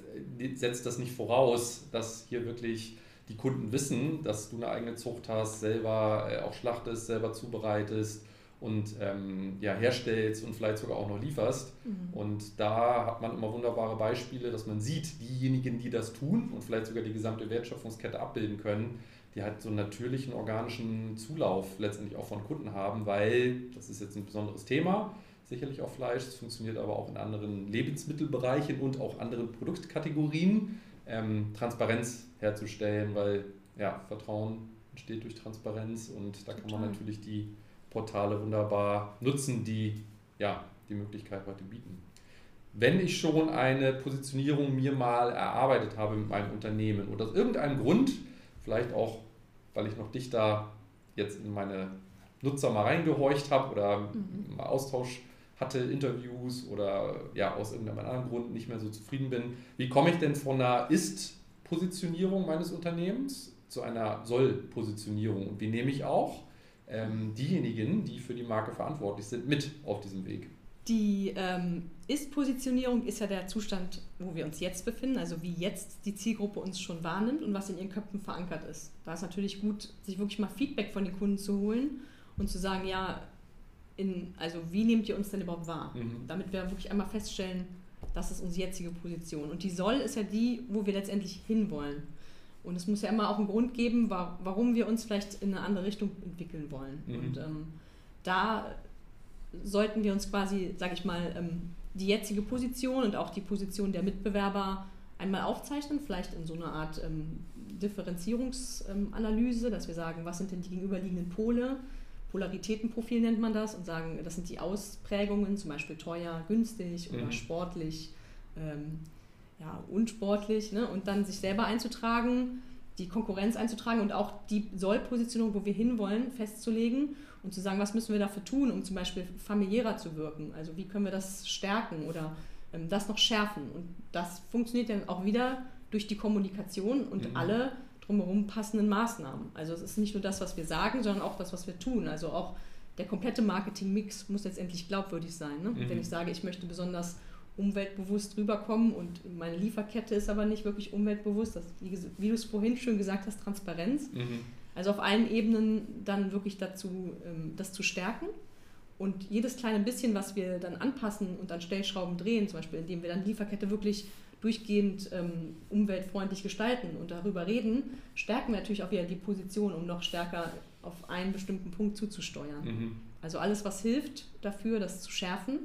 setzt das nicht voraus, dass hier wirklich die Kunden wissen, dass du eine eigene Zucht hast, selber äh, auch schlachtest, selber zubereitest und ähm, ja, herstellst und vielleicht sogar auch noch lieferst. Mhm. Und da hat man immer wunderbare Beispiele, dass man sieht, diejenigen, die das tun und vielleicht sogar die gesamte Wertschöpfungskette abbilden können, die halt so einen natürlichen organischen Zulauf letztendlich auch von Kunden haben, weil das ist jetzt ein besonderes Thema, sicherlich auch Fleisch, es funktioniert aber auch in anderen Lebensmittelbereichen und auch anderen Produktkategorien, ähm, Transparenz herzustellen, weil ja, Vertrauen entsteht durch Transparenz und da kann man natürlich die Portale wunderbar nutzen, die ja, die Möglichkeit heute bieten. Wenn ich schon eine Positionierung mir mal erarbeitet habe mit meinem Unternehmen und aus irgendeinem Grund, vielleicht auch, weil ich noch dichter jetzt in meine Nutzer mal reingehorcht habe oder mhm. mal Austausch hatte, Interviews oder ja, aus irgendeinem anderen Grund nicht mehr so zufrieden bin, wie komme ich denn von einer Ist-Positionierung meines Unternehmens zu einer Soll-Positionierung und wie nehme ich auch ähm, diejenigen, die für die Marke verantwortlich sind, mit auf diesem Weg. Die ähm, Ist-Positionierung ist ja der Zustand, wo wir uns jetzt befinden, also wie jetzt die Zielgruppe uns schon wahrnimmt und was in ihren Köpfen verankert ist. Da ist natürlich gut, sich wirklich mal Feedback von den Kunden zu holen und zu sagen, ja, in, also wie nehmt ihr uns denn überhaupt wahr? Mhm. Damit wir wirklich einmal feststellen, das ist unsere jetzige Position. Und die soll ist ja die, wo wir letztendlich hinwollen. Und es muss ja immer auch einen Grund geben, warum wir uns vielleicht in eine andere Richtung entwickeln wollen. Mhm. Und ähm, da sollten wir uns quasi, sage ich mal, ähm, die jetzige Position und auch die Position der Mitbewerber einmal aufzeichnen, vielleicht in so einer Art ähm, Differenzierungsanalyse, dass wir sagen, was sind denn die gegenüberliegenden Pole, Polaritätenprofil nennt man das, und sagen, das sind die Ausprägungen, zum Beispiel teuer, günstig oder mhm. sportlich. Ähm, ja, unsportlich ne? und dann sich selber einzutragen, die Konkurrenz einzutragen und auch die Sollpositionierung, wo wir hinwollen, festzulegen und zu sagen, was müssen wir dafür tun, um zum Beispiel familiärer zu wirken. Also wie können wir das stärken oder ähm, das noch schärfen. Und das funktioniert dann auch wieder durch die Kommunikation und mhm. alle drumherum passenden Maßnahmen. Also es ist nicht nur das, was wir sagen, sondern auch das, was wir tun. Also auch der komplette Marketingmix muss letztendlich glaubwürdig sein. Ne? Mhm. Wenn ich sage, ich möchte besonders umweltbewusst rüberkommen und meine Lieferkette ist aber nicht wirklich umweltbewusst, das, wie, du es vorhin schon gesagt hast, Transparenz. Mhm. Also auf allen Ebenen dann wirklich dazu, ähm, das zu stärken. Und jedes kleine bisschen, was wir dann anpassen und an Stellschrauben drehen, zum Beispiel, indem wir dann Lieferkette wirklich durchgehend ähm, umweltfreundlich gestalten und darüber reden, stärken wir natürlich auch wieder die Position, um noch stärker auf einen bestimmten Punkt zuzusteuern. Mhm. Also alles, was hilft dafür, das zu schärfen,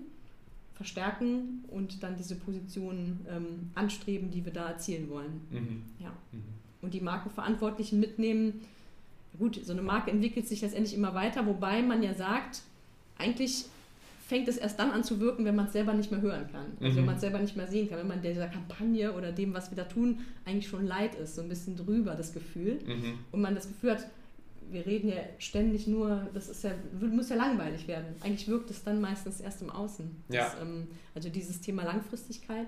verstärken und dann diese Positionen ähm, anstreben, die wir da erzielen wollen. Mhm. Ja. Mhm. Und die Markenverantwortlichen mitnehmen. Gut, so eine Marke entwickelt sich letztendlich immer weiter, wobei man ja sagt, eigentlich fängt es erst dann an zu wirken, wenn man es selber nicht mehr hören kann. Also mhm. wenn man es selber nicht mehr sehen kann, wenn man dieser Kampagne oder dem, was wir da tun, eigentlich schon leid ist, so ein bisschen drüber das Gefühl. Mhm. Und man das Gefühl hat, wir reden ja ständig nur, das ist ja, muss ja langweilig werden. Eigentlich wirkt es dann meistens erst im Außen. Ja. Das, ähm, also dieses Thema Langfristigkeit,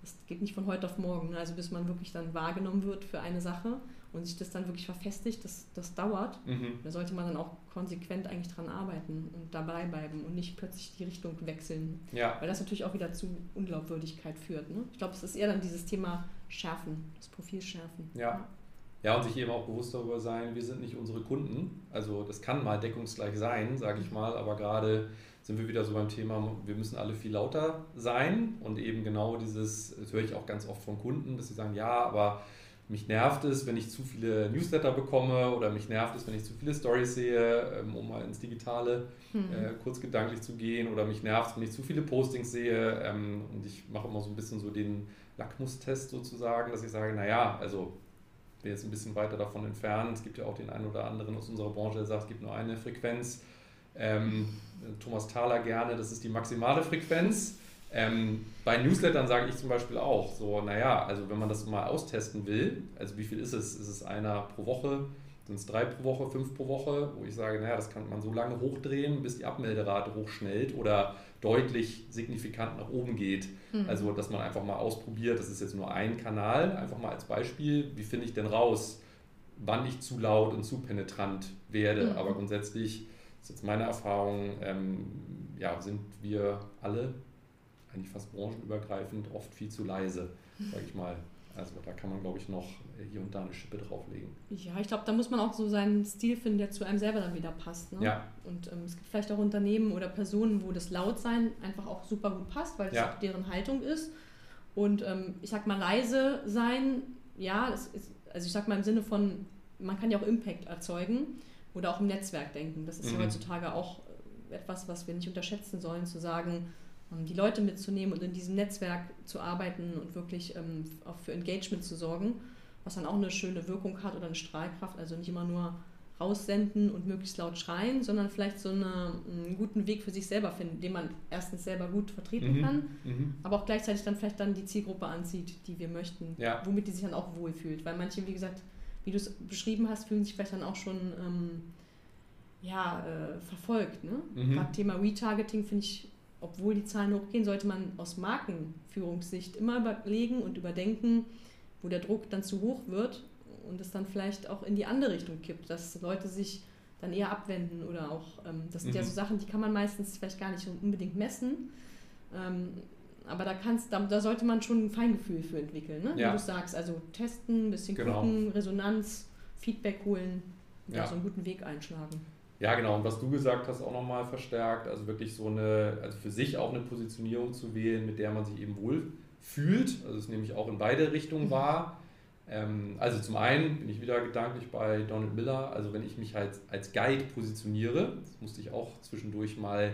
das geht nicht von heute auf morgen. Ne? Also bis man wirklich dann wahrgenommen wird für eine Sache und sich das dann wirklich verfestigt, das, das dauert. Mhm. Da sollte man dann auch konsequent eigentlich dran arbeiten und dabei bleiben und nicht plötzlich die Richtung wechseln. Ja. Weil das natürlich auch wieder zu Unglaubwürdigkeit führt. Ne? Ich glaube, es ist eher dann dieses Thema Schärfen, das Profil schärfen. Ja. Ja, und sich eben auch bewusst darüber sein, wir sind nicht unsere Kunden. Also das kann mal deckungsgleich sein, sage ich mal, aber gerade sind wir wieder so beim Thema, wir müssen alle viel lauter sein und eben genau dieses, das höre ich auch ganz oft von Kunden, dass sie sagen, ja, aber mich nervt es, wenn ich zu viele Newsletter bekomme oder mich nervt es, wenn ich zu viele Stories sehe, ähm, um mal ins Digitale hm. äh, kurz gedanklich zu gehen oder mich nervt es, wenn ich zu viele Postings sehe ähm, und ich mache immer so ein bisschen so den Lackmustest sozusagen, dass ich sage, naja, also bin jetzt ein bisschen weiter davon entfernt. Es gibt ja auch den einen oder anderen aus unserer Branche, der sagt, es gibt nur eine Frequenz. Ähm, Thomas Thaler gerne, das ist die maximale Frequenz. Ähm, bei Newslettern sage ich zum Beispiel auch so, naja, also wenn man das mal austesten will, also wie viel ist es? Ist es einer pro Woche? Sind es drei pro Woche, fünf pro Woche? Wo ich sage, naja, das kann man so lange hochdrehen, bis die Abmelderate hochschnellt oder deutlich signifikant nach oben geht. Mhm. Also, dass man einfach mal ausprobiert, das ist jetzt nur ein Kanal, einfach mal als Beispiel, wie finde ich denn raus, wann ich zu laut und zu penetrant werde. Mhm. Aber grundsätzlich ist jetzt meine Erfahrung, ähm, ja, sind wir alle eigentlich fast branchenübergreifend oft viel zu leise, sage ich mal. Also da kann man, glaube ich, noch hier und da eine Schippe drauflegen. Ja, ich glaube, da muss man auch so seinen Stil finden, der zu einem selber dann wieder passt. Ne? Ja. Und ähm, es gibt vielleicht auch Unternehmen oder Personen, wo das Lautsein einfach auch super gut passt, weil es ja. auch deren Haltung ist. Und ähm, ich sag mal, leise sein, ja, ist, also ich sag mal im Sinne von, man kann ja auch Impact erzeugen oder auch im Netzwerk denken. Das ist mhm. ja heutzutage auch etwas, was wir nicht unterschätzen sollen, zu sagen, die Leute mitzunehmen und in diesem Netzwerk zu arbeiten und wirklich ähm, auch für Engagement zu sorgen, was dann auch eine schöne Wirkung hat oder eine Strahlkraft. Also nicht immer nur raussenden und möglichst laut schreien, sondern vielleicht so eine, einen guten Weg für sich selber finden, den man erstens selber gut vertreten mhm. kann, mhm. aber auch gleichzeitig dann vielleicht dann die Zielgruppe anzieht, die wir möchten, ja. womit die sich dann auch wohlfühlt. Weil manche, wie gesagt, wie du es beschrieben hast, fühlen sich vielleicht dann auch schon ähm, ja, äh, verfolgt. Ne? Mhm. Gerade Thema Retargeting finde ich obwohl die Zahlen hochgehen, sollte man aus Markenführungssicht immer überlegen und überdenken, wo der Druck dann zu hoch wird und es dann vielleicht auch in die andere Richtung kippt, dass Leute sich dann eher abwenden oder auch, ähm, das sind mhm. ja so Sachen, die kann man meistens vielleicht gar nicht unbedingt messen. Ähm, aber da, kannst, da, da, sollte man schon ein Feingefühl für entwickeln, ne? Ja. wie du sagst. Also testen, ein bisschen genau. gucken, Resonanz, Feedback holen und ja. so einen guten Weg einschlagen. Ja, genau. Und was du gesagt hast, auch nochmal verstärkt. Also wirklich so eine, also für sich auch eine Positionierung zu wählen, mit der man sich eben wohl fühlt. Also das nehme ich auch in beide Richtungen mhm. wahr. Ähm, also zum einen bin ich wieder gedanklich bei Donald Miller. Also wenn ich mich halt als Guide positioniere, das musste ich auch zwischendurch mal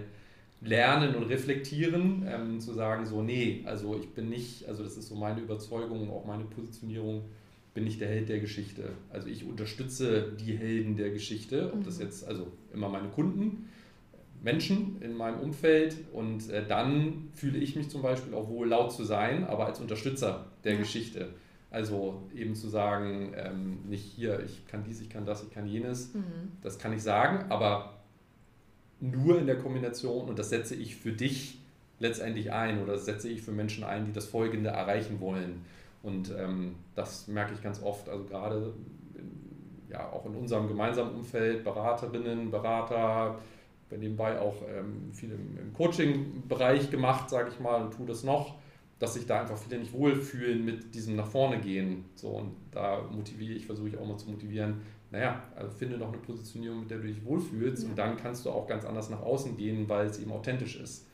lernen und reflektieren, ähm, zu sagen so, nee, also ich bin nicht, also das ist so meine Überzeugung, auch meine Positionierung, bin ich der Held der Geschichte. Also ich unterstütze die Helden der Geschichte, ob das mhm. jetzt, also immer meine Kunden, Menschen in meinem Umfeld und äh, dann fühle ich mich zum Beispiel auch wohl laut zu sein, aber als Unterstützer der ja. Geschichte. Also eben zu sagen, ähm, nicht hier, ich kann dies, ich kann das, ich kann jenes, mhm. das kann ich sagen, aber nur in der Kombination und das setze ich für dich letztendlich ein oder das setze ich für Menschen ein, die das Folgende erreichen wollen. Und ähm, das merke ich ganz oft, also gerade in, ja, auch in unserem gemeinsamen Umfeld, Beraterinnen, Berater, habe nebenbei auch ähm, viel im, im Coaching-Bereich gemacht, sage ich mal, und tue das noch, dass sich da einfach viele nicht wohlfühlen mit diesem nach vorne gehen. So, und da motiviere ich, versuche ich auch mal zu motivieren, naja, also finde doch eine Positionierung, mit der du dich wohlfühlst ja. und dann kannst du auch ganz anders nach außen gehen, weil es eben authentisch ist.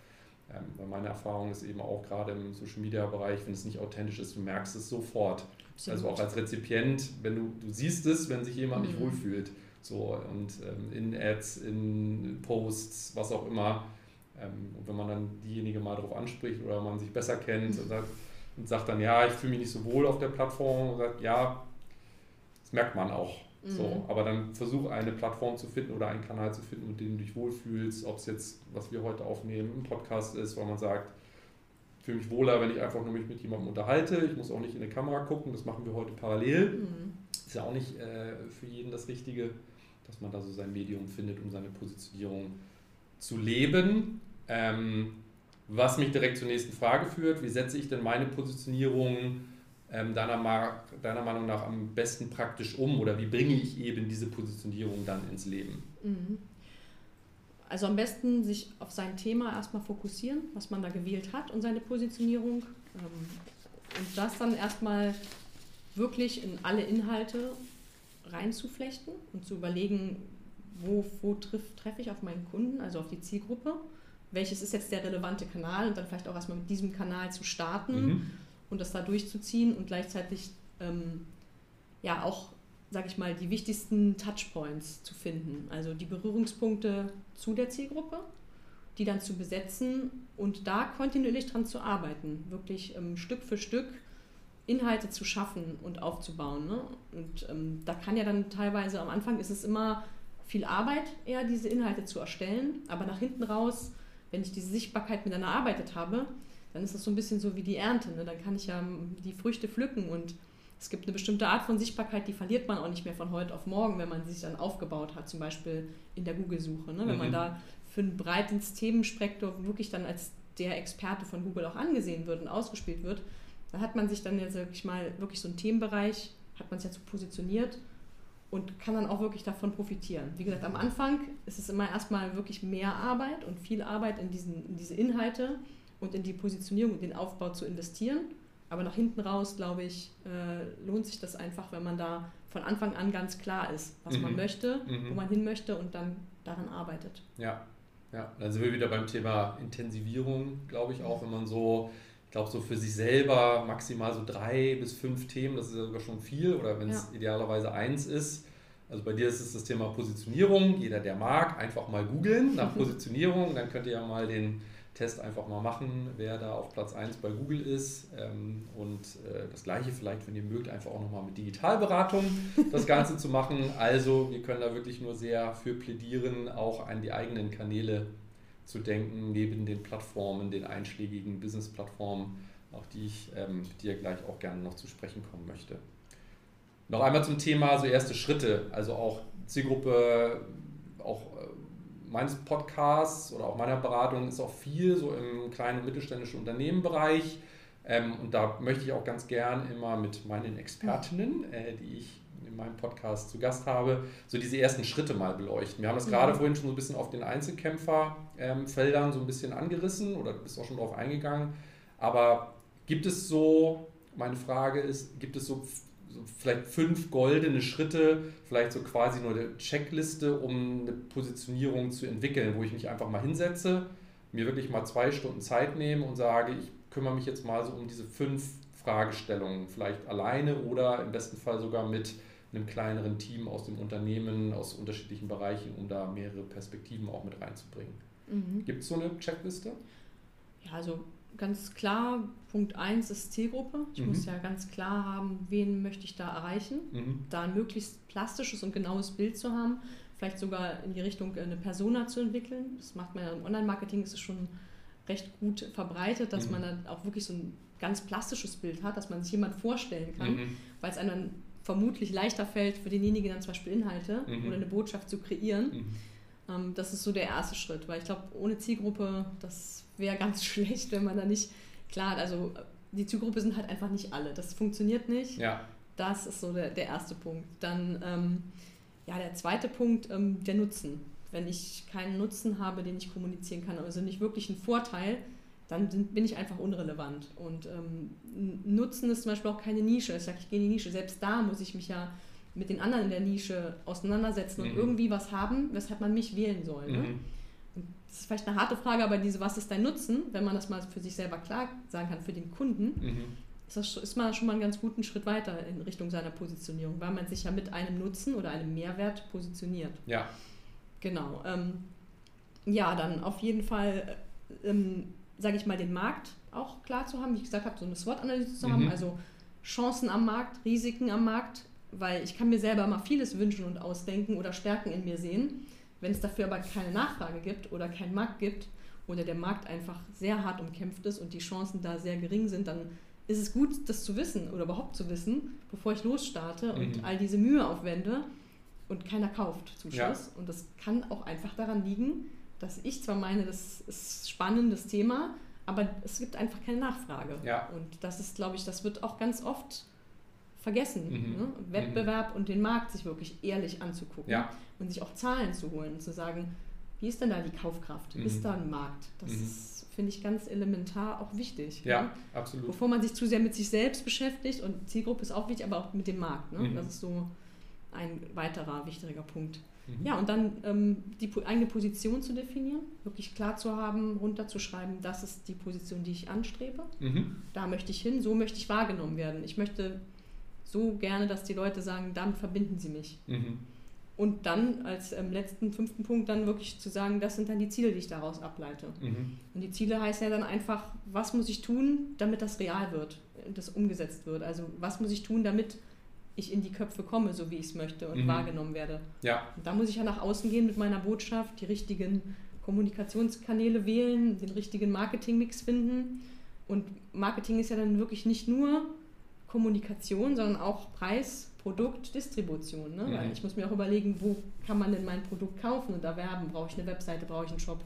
Ähm, weil meine Erfahrung ist eben auch gerade im Social Media Bereich, wenn es nicht authentisch ist, du merkst es sofort. Absolut. Also auch als Rezipient, wenn du, du siehst es, wenn sich jemand mhm. nicht wohlfühlt. So, und ähm, in Ads, in Posts, was auch immer. Ähm, und wenn man dann diejenige mal darauf anspricht oder man sich besser kennt und sagt, und sagt dann, ja, ich fühle mich nicht so wohl auf der Plattform und sagt, ja, das merkt man auch. Mhm. So, aber dann versuch eine Plattform zu finden oder einen Kanal zu finden, mit dem du dich wohlfühlst, ob es jetzt, was wir heute aufnehmen, ein Podcast ist, weil man sagt, ich fühle mich wohler, wenn ich einfach nur mich mit jemandem unterhalte. Ich muss auch nicht in eine Kamera gucken, das machen wir heute parallel. Mhm. Ist ja auch nicht äh, für jeden das Richtige dass man da so sein Medium findet, um seine Positionierung zu leben. Ähm, was mich direkt zur nächsten Frage führt, wie setze ich denn meine Positionierung ähm, deiner, deiner Meinung nach am besten praktisch um oder wie bringe ich eben diese Positionierung dann ins Leben? Mhm. Also am besten sich auf sein Thema erstmal fokussieren, was man da gewählt hat und seine Positionierung. Ähm, und das dann erstmal wirklich in alle Inhalte reinzuflechten und zu überlegen, wo, wo treffe treff ich auf meinen Kunden, also auf die Zielgruppe. Welches ist jetzt der relevante Kanal und dann vielleicht auch erstmal mit diesem Kanal zu starten mhm. Und das da durchzuziehen und gleichzeitig ähm, ja auch, sage ich mal, die wichtigsten Touchpoints zu finden. Also die Berührungspunkte zu der Zielgruppe, die dann zu besetzen und da kontinuierlich dran zu arbeiten, wirklich ähm, Stück für Stück Inhalte zu schaffen und aufzubauen. Ne? Und ähm, da kann ja dann teilweise am Anfang ist es immer viel Arbeit, eher diese Inhalte zu erstellen, aber nach hinten raus, wenn ich diese Sichtbarkeit miteinander erarbeitet habe, dann ist das so ein bisschen so wie die Ernte. Ne? Dann kann ich ja die Früchte pflücken und es gibt eine bestimmte Art von Sichtbarkeit, die verliert man auch nicht mehr von heute auf morgen, wenn man sie sich dann aufgebaut hat, zum Beispiel in der Google-Suche. Ne? Wenn mhm. man da für ein breites Themenspektrum wirklich dann als der Experte von Google auch angesehen wird und ausgespielt wird, da hat man sich dann jetzt wirklich mal wirklich so einen Themenbereich, hat man es jetzt so positioniert und kann dann auch wirklich davon profitieren. Wie gesagt, am Anfang ist es immer erstmal wirklich mehr Arbeit und viel Arbeit in, diesen, in diese Inhalte und in die Positionierung und den Aufbau zu investieren. Aber nach hinten raus, glaube ich, äh, lohnt sich das einfach, wenn man da von Anfang an ganz klar ist, was mhm. man möchte, mhm. wo man hin möchte und dann daran arbeitet. Ja, ja, dann sind wir wieder beim Thema Intensivierung, glaube ich auch, wenn man so ich glaube, so für sich selber maximal so drei bis fünf Themen, das ist ja sogar schon viel, oder wenn es ja. idealerweise eins ist. Also bei dir ist es das Thema Positionierung. Jeder, der mag, einfach mal googeln nach Positionierung. Dann könnt ihr ja mal den Test einfach mal machen, wer da auf Platz 1 bei Google ist. Ähm, und äh, das gleiche vielleicht, wenn ihr mögt, einfach auch nochmal mit Digitalberatung das Ganze zu machen. Also wir können da wirklich nur sehr für plädieren, auch an die eigenen Kanäle zu denken, neben den Plattformen, den einschlägigen Business-Plattformen, auf die ich ähm, dir gleich auch gerne noch zu sprechen kommen möchte. Noch einmal zum Thema so erste Schritte, also auch Zielgruppe, auch äh, meines Podcasts oder auch meiner Beratung ist auch viel so im kleinen und mittelständischen Unternehmenbereich. Ähm, und da möchte ich auch ganz gern immer mit meinen Expertinnen, äh, die ich in meinem Podcast zu Gast habe, so diese ersten Schritte mal beleuchten. Wir haben das mhm. gerade vorhin schon so ein bisschen auf den Einzelkämpferfeldern so ein bisschen angerissen oder du bist auch schon darauf eingegangen. Aber gibt es so, meine Frage ist, gibt es so, so vielleicht fünf goldene Schritte, vielleicht so quasi nur eine Checkliste, um eine Positionierung zu entwickeln, wo ich mich einfach mal hinsetze, mir wirklich mal zwei Stunden Zeit nehme und sage, ich kümmere mich jetzt mal so um diese fünf Fragestellungen, vielleicht alleine oder im besten Fall sogar mit einem kleineren Team aus dem Unternehmen, aus unterschiedlichen Bereichen, um da mehrere Perspektiven auch mit reinzubringen. Mhm. Gibt es so eine Checkliste? Ja, also ganz klar, Punkt 1 ist Zielgruppe. Ich mhm. muss ja ganz klar haben, wen möchte ich da erreichen. Mhm. Da ein möglichst plastisches und genaues Bild zu haben. Vielleicht sogar in die Richtung eine Persona zu entwickeln. Das macht man ja im Online-Marketing, ist es schon recht gut verbreitet, dass mhm. man dann auch wirklich so ein ganz plastisches Bild hat, dass man sich jemand vorstellen kann, mhm. weil es einem vermutlich leichter fällt, für denjenigen dann zum Beispiel Inhalte mhm. oder eine Botschaft zu kreieren. Mhm. Ähm, das ist so der erste Schritt, weil ich glaube, ohne Zielgruppe, das wäre ganz schlecht, wenn man da nicht, klar, also die Zielgruppe sind halt einfach nicht alle. Das funktioniert nicht. Ja. Das ist so der, der erste Punkt. Dann, ähm, ja, der zweite Punkt, ähm, der Nutzen. wenn ich keinen Nutzen habe, den ich kommunizieren kann, also nicht wirklich einen Vorteil, dann bin ich einfach unrelevant. Und ähm, Nutzen ist zum Beispiel auch keine Nische. Ich sage, ich gehe in die Nische. Selbst da muss ich mich ja mit den anderen in der Nische auseinandersetzen mhm. und irgendwie was haben, weshalb man mich wählen soll. Ne? Mhm. Das ist vielleicht eine harte Frage, aber diese, was ist dein Nutzen, wenn man das mal für sich selber klar sagen kann, für den Kunden, mhm. ist, das, ist man schon mal einen ganz guten Schritt weiter in Richtung seiner Positionierung, weil man sich ja mit einem Nutzen oder einem Mehrwert positioniert. Ja. Genau. Ähm, ja, dann auf jeden Fall, ähm, sage ich mal, den Markt auch klar zu haben, wie ich gesagt habe, so eine SWOT-Analyse zu haben, mhm. also Chancen am Markt, Risiken am Markt, weil ich kann mir selber immer vieles wünschen und ausdenken oder Stärken in mir sehen. Wenn es dafür aber keine Nachfrage gibt oder keinen Markt gibt oder der Markt einfach sehr hart umkämpft ist und die Chancen da sehr gering sind, dann ist es gut, das zu wissen oder überhaupt zu wissen, bevor ich losstarte und mhm. all diese Mühe aufwende und keiner kauft zum Schluss. Ja. Und das kann auch einfach daran liegen, dass ich zwar meine, das ist ein spannendes Thema, aber es gibt einfach keine Nachfrage. Ja. Und das ist, glaube ich, das wird auch ganz oft vergessen. Mhm. Ne? Wettbewerb mhm. und den Markt sich wirklich ehrlich anzugucken ja. und sich auch Zahlen zu holen zu sagen, wie ist denn da die Kaufkraft? Mhm. Ist da ein Markt? Das mhm. ist, finde ich, ganz elementar auch wichtig. Ja, ne? absolut. Bevor man sich zu sehr mit sich selbst beschäftigt und Zielgruppe ist auch wichtig, aber auch mit dem Markt. Ne? Mhm. Das ist so ein weiterer wichtiger Punkt. Mhm. Ja, und dann ähm, die eigene Position zu definieren, wirklich klar zu haben, runterzuschreiben, das ist die Position, die ich anstrebe. Mhm. Da möchte ich hin, so möchte ich wahrgenommen werden. Ich möchte so gerne, dass die Leute sagen, damit verbinden sie mich. Mhm. Und dann als ähm, letzten fünften Punkt dann wirklich zu sagen, das sind dann die Ziele, die ich daraus ableite. Mhm. Und die Ziele heißen ja dann einfach, was muss ich tun, damit das real wird, das umgesetzt wird. Also was muss ich tun, damit ich in die Köpfe komme, so wie ich es möchte und mhm. wahrgenommen werde. Ja. Und da muss ich ja nach außen gehen mit meiner Botschaft, die richtigen Kommunikationskanäle wählen, den richtigen Marketingmix finden. Und Marketing ist ja dann wirklich nicht nur Kommunikation, sondern auch Preis, Produkt, Distribution. Ne? Mhm. Weil ich muss mir auch überlegen, wo kann man denn mein Produkt kaufen und da werben? Brauche ich eine Webseite, brauche ich einen Shop?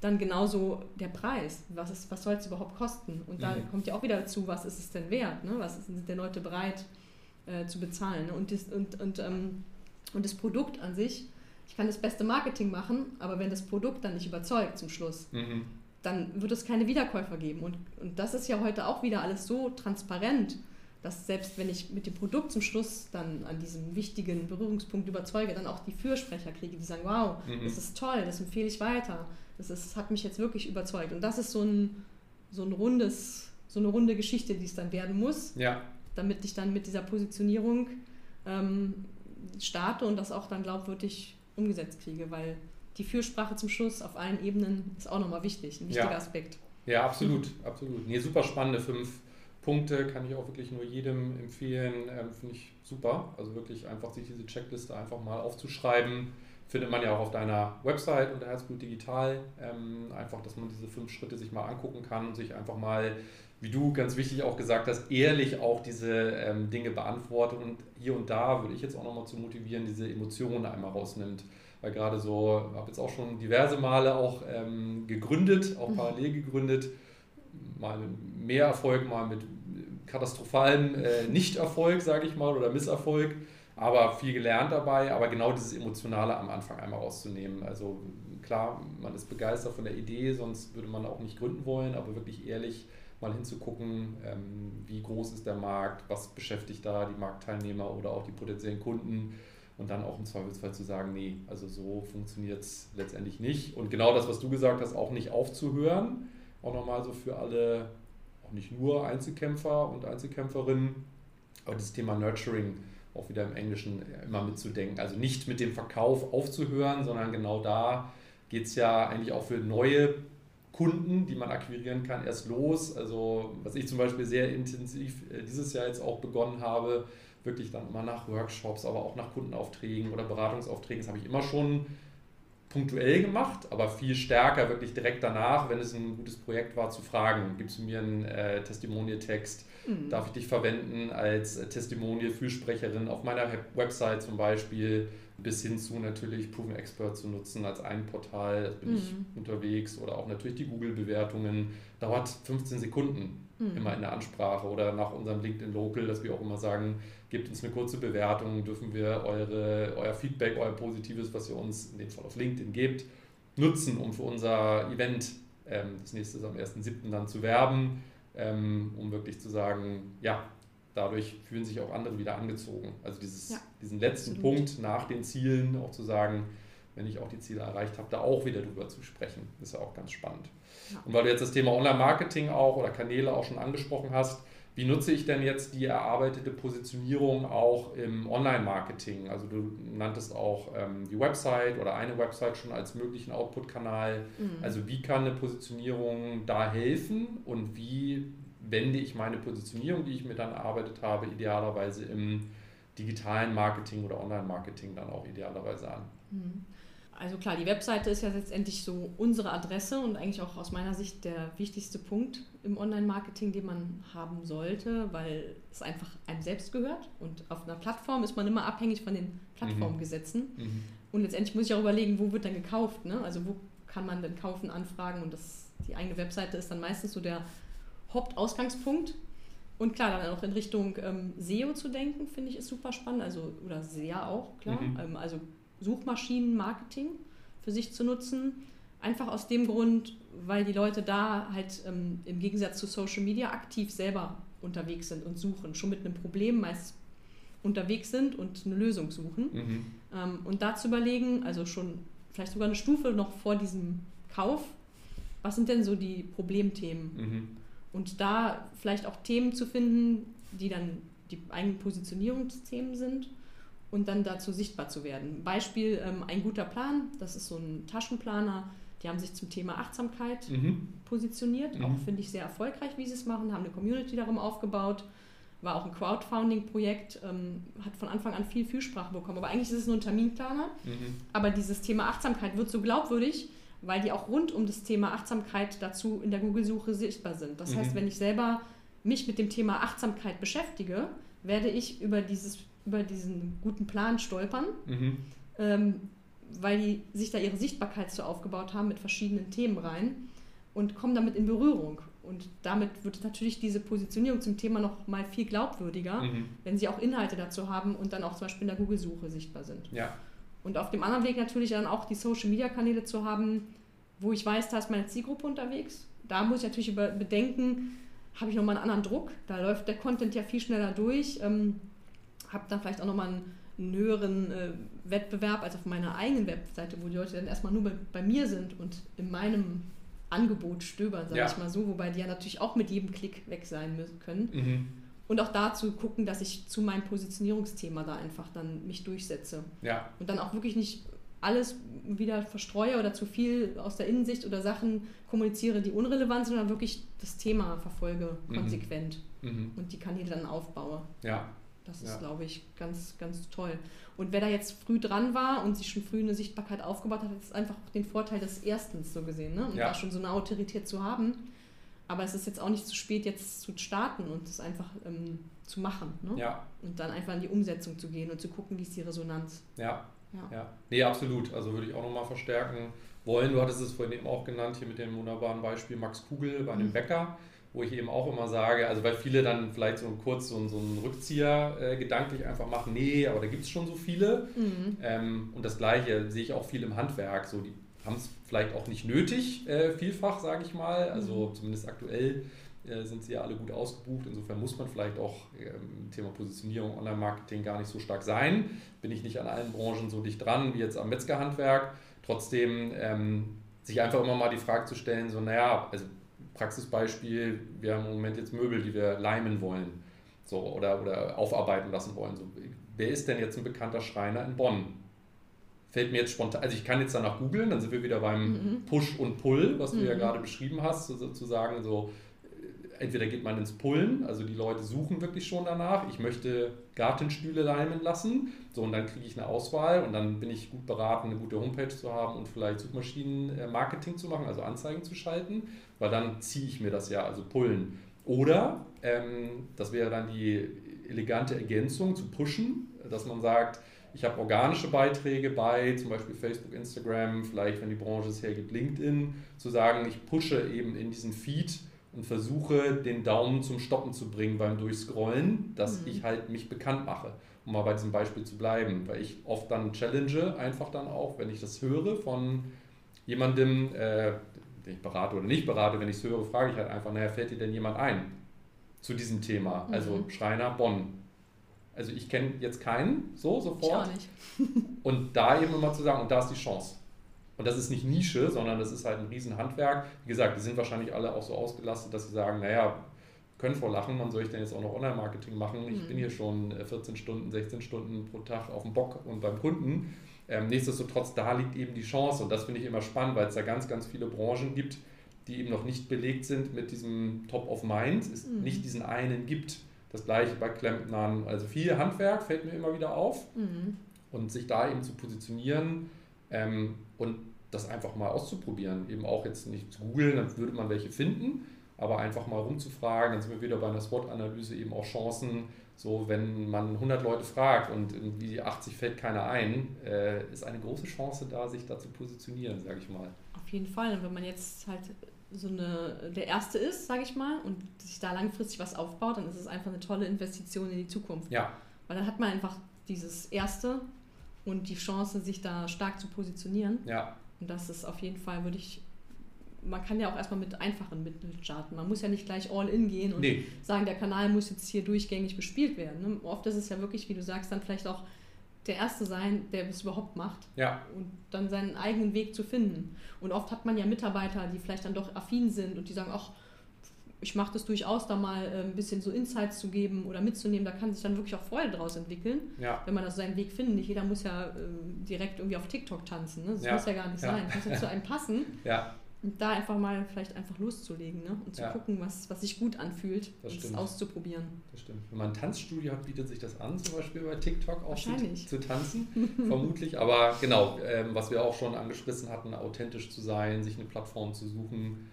Dann genauso der Preis. Was, was soll es überhaupt kosten? Und da mhm. kommt ja auch wieder dazu, was ist es denn wert? Ne? Was sind denn Leute bereit äh, zu bezahlen? Ne? Und, das, und, und, ähm, und das Produkt an sich, ich kann das beste Marketing machen, aber wenn das Produkt dann nicht überzeugt zum Schluss, mhm. dann wird es keine Wiederkäufer geben. Und, und das ist ja heute auch wieder alles so transparent dass selbst wenn ich mit dem Produkt zum Schluss dann an diesem wichtigen Berührungspunkt überzeuge, dann auch die Fürsprecher kriege, die sagen, wow, mhm. das ist toll, das empfehle ich weiter. Das ist, hat mich jetzt wirklich überzeugt. Und das ist so ein, so ein rundes, so eine runde Geschichte, die es dann werden muss, ja. damit ich dann mit dieser Positionierung ähm, starte und das auch dann glaubwürdig umgesetzt kriege, weil die Fürsprache zum Schluss auf allen Ebenen ist auch nochmal wichtig, ein wichtiger ja. Aspekt. Ja, absolut, absolut. Nee, super spannende fünf Punkte kann ich auch wirklich nur jedem empfehlen. Ähm, Finde ich super. Also wirklich einfach sich diese Checkliste einfach mal aufzuschreiben. Findet man ja auch auf deiner Website unter Herzblut Digital. Ähm, einfach, dass man diese fünf Schritte sich mal angucken kann und sich einfach mal, wie du ganz wichtig auch gesagt hast, ehrlich auch diese ähm, Dinge beantwortet und hier und da würde ich jetzt auch nochmal zu motivieren, diese Emotionen einmal rausnimmt. Weil gerade so, habe jetzt auch schon diverse Male auch ähm, gegründet, auch mhm. parallel gegründet mal mit mehr Erfolg, mal mit katastrophalem äh, Nichterfolg, sage ich mal, oder Misserfolg, aber viel gelernt dabei, aber genau dieses Emotionale am Anfang einmal rauszunehmen. Also klar, man ist begeistert von der Idee, sonst würde man auch nicht gründen wollen, aber wirklich ehrlich mal hinzugucken, ähm, wie groß ist der Markt, was beschäftigt da die Marktteilnehmer oder auch die potenziellen Kunden und dann auch im Zweifelsfall zu sagen, nee, also so funktioniert es letztendlich nicht. Und genau das, was du gesagt hast, auch nicht aufzuhören, auch nochmal so für alle, auch nicht nur Einzelkämpfer und Einzelkämpferinnen, aber das Thema Nurturing auch wieder im Englischen immer mitzudenken. Also nicht mit dem Verkauf aufzuhören, sondern genau da geht es ja eigentlich auch für neue Kunden, die man akquirieren kann, erst los. Also was ich zum Beispiel sehr intensiv äh, dieses Jahr jetzt auch begonnen habe, wirklich dann immer nach Workshops, aber auch nach Kundenaufträgen oder Beratungsaufträgen, das habe ich immer schon punktuell gemacht, aber viel stärker wirklich direkt danach, wenn es ein gutes Projekt war, zu fragen, gibst du mir einen äh, Testimonial-Text, mhm. darf ich dich verwenden als äh, Testimonial-Fürsprecherin auf meiner Website zum Beispiel, bis hin zu natürlich Proven Expert zu nutzen als ein Portal, da bin mhm. ich unterwegs oder auch natürlich die Google-Bewertungen, dauert 15 Sekunden. Mhm. Immer in der Ansprache oder nach unserem LinkedIn Local, dass wir auch immer sagen, gebt uns eine kurze Bewertung, dürfen wir eure, euer Feedback, euer Positives, was ihr uns in dem Fall auf LinkedIn gebt, nutzen, um für unser Event, ähm, das nächste ist am 1.7. dann zu werben, ähm, um wirklich zu sagen, ja, dadurch fühlen sich auch andere wieder angezogen. Also dieses, ja, diesen letzten absolut. Punkt nach den Zielen auch zu sagen, wenn ich auch die Ziele erreicht habe, da auch wieder drüber zu sprechen, ist ja auch ganz spannend. Ja. Und weil du jetzt das Thema Online-Marketing auch oder Kanäle auch schon angesprochen hast, wie nutze ich denn jetzt die erarbeitete Positionierung auch im Online-Marketing? Also du nanntest auch ähm, die Website oder eine Website schon als möglichen Output-Kanal. Mhm. Also wie kann eine Positionierung da helfen und wie wende ich meine Positionierung, die ich mir dann erarbeitet habe, idealerweise im digitalen Marketing oder Online-Marketing dann auch idealerweise an? Mhm. Also klar, die Webseite ist ja letztendlich so unsere Adresse und eigentlich auch aus meiner Sicht der wichtigste Punkt im Online-Marketing, den man haben sollte, weil es einfach einem selbst gehört. Und auf einer Plattform ist man immer abhängig von den Plattformgesetzen. Mhm. mhm. Und letztendlich muss ich auch überlegen, wo wird dann gekauft? Ne? Also wo kann man denn kaufen, anfragen? Und das, die eigene Webseite ist dann meistens so der Hauptausgangspunkt. Und klar, dann auch in Richtung ähm, SEO zu denken, finde ich ist super spannend. Also, oder SEA auch, klar. Mhm. Ähm, also Suchmaschinenmarketing für sich zu nutzen. Einfach aus dem Grund, weil die Leute da halt ähm, im Gegensatz zu Social Media aktiv selber unterwegs sind und suchen, schon mit einem Problem meist unterwegs sind und eine Lösung suchen. Mhm. Ähm, und da zu überlegen, also schon vielleicht sogar eine Stufe noch vor diesem Kauf, was sind denn so die Problemthemen? Mhm. Und da vielleicht auch Themen zu finden, die dann die eigenen Positionierungsthemen sind und dann dazu sichtbar zu werden. Beispiel ähm, ein guter Plan, das ist so ein Taschenplaner, die haben sich zum Thema Achtsamkeit mhm. positioniert, mhm. auch finde ich sehr erfolgreich, wie sie es machen, haben eine Community darum aufgebaut, war auch ein Crowdfunding-Projekt, ähm, hat von Anfang an viel Fürsprache bekommen, aber eigentlich ist es nur ein Terminplaner, mhm. aber dieses Thema Achtsamkeit wird so glaubwürdig, weil die auch rund um das Thema Achtsamkeit dazu in der Google-Suche sichtbar sind. Das heißt, mhm. wenn ich selber mich mit dem Thema Achtsamkeit beschäftige, werde ich über dieses über diesen guten Plan stolpern, mhm. ähm, weil die sich da ihre Sichtbarkeit so aufgebaut haben mit verschiedenen Themen rein und kommen damit in Berührung. Und damit wird natürlich diese Positionierung zum Thema noch mal viel glaubwürdiger, mhm. wenn sie auch Inhalte dazu haben und dann auch zum Beispiel in der Google-Suche sichtbar sind. Ja. Und auf dem anderen Weg natürlich dann auch die Social-Media-Kanäle zu haben, wo ich weiß, da ist meine Zielgruppe unterwegs. Da muss ich natürlich über bedenken, habe ich nochmal einen anderen Druck. Da läuft der Content ja viel schneller durch. Ähm, habe dann vielleicht auch nochmal einen, einen höheren äh, Wettbewerb als auf meiner eigenen Webseite, wo die Leute dann erstmal nur bei, bei mir sind und in meinem Angebot stöbern, sage ja. ich mal so, wobei die ja natürlich auch mit jedem Klick weg sein müssen können. Mhm. Und auch dazu gucken, dass ich zu meinem Positionierungsthema da einfach dann mich durchsetze. Ja. Und dann auch wirklich nicht alles wieder verstreue oder zu viel aus der Innensicht oder Sachen kommuniziere, die unrelevant sind, sondern wirklich das Thema verfolge mhm. konsequent mhm. und die Kanäle dann aufbaue. Ja, das ist, ja. glaube ich, ganz, ganz toll. Und wer da jetzt früh dran war und sich schon früh eine Sichtbarkeit aufgebaut hat, hat jetzt einfach den Vorteil des Erstens so gesehen, ne? Und ja. da schon so eine Autorität zu haben. Aber es ist jetzt auch nicht zu spät, jetzt zu starten und es einfach ähm, zu machen. Ne? Ja. Und dann einfach in die Umsetzung zu gehen und zu gucken, wie ist die Resonanz. Ja. Ja. ja. Nee, absolut. Also würde ich auch nochmal verstärken wollen. Du hattest es vorhin eben auch genannt, hier mit dem wunderbaren Beispiel Max Kugel bei einem mhm. Bäcker wo ich eben auch immer sage, also weil viele dann vielleicht so kurz so, so einen Rückzieher äh, gedanklich einfach machen, nee, aber da gibt es schon so viele. Mhm. Ähm, und das Gleiche sehe ich auch viel im Handwerk. So, die haben es vielleicht auch nicht nötig, äh, vielfach, sage ich mal. Also mhm. zumindest aktuell äh, sind sie ja alle gut ausgebucht. Insofern muss man vielleicht auch ähm, Thema Positionierung, Online-Marketing gar nicht so stark sein. Bin ich nicht an allen Branchen so dicht dran wie jetzt am Metzgerhandwerk. Trotzdem ähm, sich einfach immer mal die Frage zu stellen, so naja, also Praxisbeispiel, wir haben im Moment jetzt Möbel, die wir leimen wollen so, oder, oder aufarbeiten lassen wollen. So, wer ist denn jetzt ein bekannter Schreiner in Bonn? Fällt mir jetzt spontan, also ich kann jetzt danach googeln, dann sind wir wieder beim mhm. Push und Pull, was du mhm. ja gerade beschrieben hast, sozusagen so, entweder geht man ins Pullen, also die Leute suchen wirklich schon danach, ich möchte Gartenstühle leimen lassen, so und dann kriege ich eine Auswahl und dann bin ich gut beraten, eine gute Homepage zu haben und vielleicht Suchmaschinen-Marketing zu machen, also Anzeigen zu schalten, weil dann ziehe ich mir das ja, also Pullen. Oder, ähm, das wäre dann die elegante Ergänzung zu pushen, dass man sagt, ich habe organische Beiträge bei zum Beispiel Facebook, Instagram, vielleicht, wenn die Branche es hergibt, LinkedIn, zu sagen, ich pushe eben in diesen Feed und versuche, den Daumen zum Stoppen zu bringen beim Durchscrollen, dass mhm. ich halt mich bekannt mache, um mal bei diesem Beispiel zu bleiben, weil ich oft dann challenge, einfach dann auch, wenn ich das höre von jemandem, äh, den ich berate oder nicht berate, wenn ich es höre, frage ich halt einfach, naja, fällt dir denn jemand ein zu diesem Thema? Mhm. Also Schreiner Bonn. Also ich kenne jetzt keinen so sofort. Ich auch nicht. und da eben immer zu sagen, und da ist die Chance. Und das ist nicht Nische, sondern das ist halt ein Riesenhandwerk. Wie gesagt, die sind wahrscheinlich alle auch so ausgelastet, dass sie sagen, naja, können vor lachen, wann soll ich denn jetzt auch noch Online-Marketing machen? Ich mhm. bin hier schon 14 äh, Stunden, 16 Stunden pro Tag auf dem Bock und beim Kunden. Ähm, nichtsdestotrotz, da liegt eben die Chance und das finde ich immer spannend, weil es da ganz, ganz viele Branchen gibt, die eben noch nicht belegt sind mit diesem Top of Mind, es mhm. nicht diesen einen gibt. Das gleiche bei Klempnern. Also viel Handwerk fällt mir immer wieder auf mhm. und sich da eben zu positionieren ähm, und das einfach mal auszuprobieren. Eben auch jetzt nicht zu googeln, dann würde man welche finden, aber einfach mal rumzufragen. Dann sind wir wieder bei einer SWOT-Analyse eben auch Chancen. So, wenn man 100 Leute fragt und irgendwie 80 fällt keiner ein, äh, ist eine große Chance da, sich da zu positionieren, sage ich mal. Auf jeden Fall. Und wenn man jetzt halt so eine, der Erste ist, sage ich mal, und sich da langfristig was aufbaut, dann ist es einfach eine tolle Investition in die Zukunft. Ja. Weil dann hat man einfach dieses Erste und die Chance, sich da stark zu positionieren. Ja. Und das ist auf jeden Fall, würde ich, man kann ja auch erstmal mit einfachen Mitteln starten. Man muss ja nicht gleich all in gehen und nee. sagen, der Kanal muss jetzt hier durchgängig bespielt werden. Ne? Oft ist es ja wirklich, wie du sagst, dann vielleicht auch der Erste sein, der es überhaupt macht. Ja. Und dann seinen eigenen Weg zu finden. Und oft hat man ja Mitarbeiter, die vielleicht dann doch affin sind und die sagen, ach, ich mache das durchaus, da mal äh, ein bisschen so Insights zu geben oder mitzunehmen. Da kann sich dann wirklich auch Freude daraus entwickeln, ja. wenn man das seinen Weg findet. Nicht jeder muss ja äh, direkt irgendwie auf TikTok tanzen. Ne? Das ja. muss ja gar nicht sein. Das muss ja zu einem passen. Ja. Und da einfach mal vielleicht einfach loszulegen ne? und zu gucken, was, was sich gut anfühlt das und es auszuprobieren. Das stimmt. Wenn man ein Tanzstudio hat, bietet sich das an, zum Beispiel bei TikTok auch zu, zu, tanzen, vermutlich. Aber genau, ähm, was wir auch schon angeschrissen hatten, authentisch zu sein, sich eine Plattform zu suchen,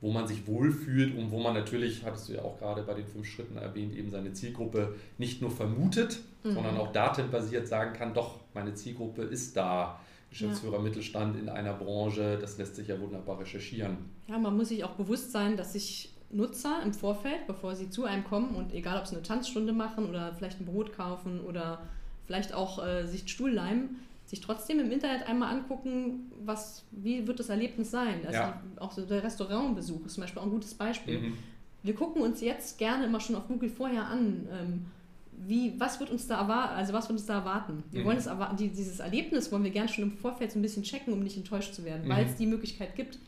wo man sich wohlfühlt und wo man natürlich, hattest du ja auch gerade bei den fünf Schritten erwähnt, eben seine Zielgruppe nicht nur vermutet, mhm. sondern auch datenbasiert sagen kann, doch, meine Zielgruppe ist da. Geschäftsführer ja. Mittelstand in einer Branche, das lässt sich ja wunderbar recherchieren. Ja, man muss sich auch bewusst sein, dass sich Nutzer im Vorfeld, bevor sie zu einem kommen und egal ob sie eine Tanzstunde machen oder vielleicht ein Brot kaufen oder vielleicht auch äh, sich Stuhl leimen, sich trotzdem im Internet einmal angucken, was, wie wird das Erlebnis sein. Also ja. auch so der Restaurantbesuch ist zum Beispiel auch ein gutes Beispiel. Mhm. Wir gucken uns jetzt gerne immer schon auf Google vorher an, ähm, wie, was wird uns da erwarten, also was wird uns da erwarten. Wir mhm. wollen es erwarten, die, dieses Erlebnis wollen wir gerne schon im Vorfeld so ein bisschen checken, um nicht enttäuscht zu werden, mhm. weil es die Möglichkeit gibt.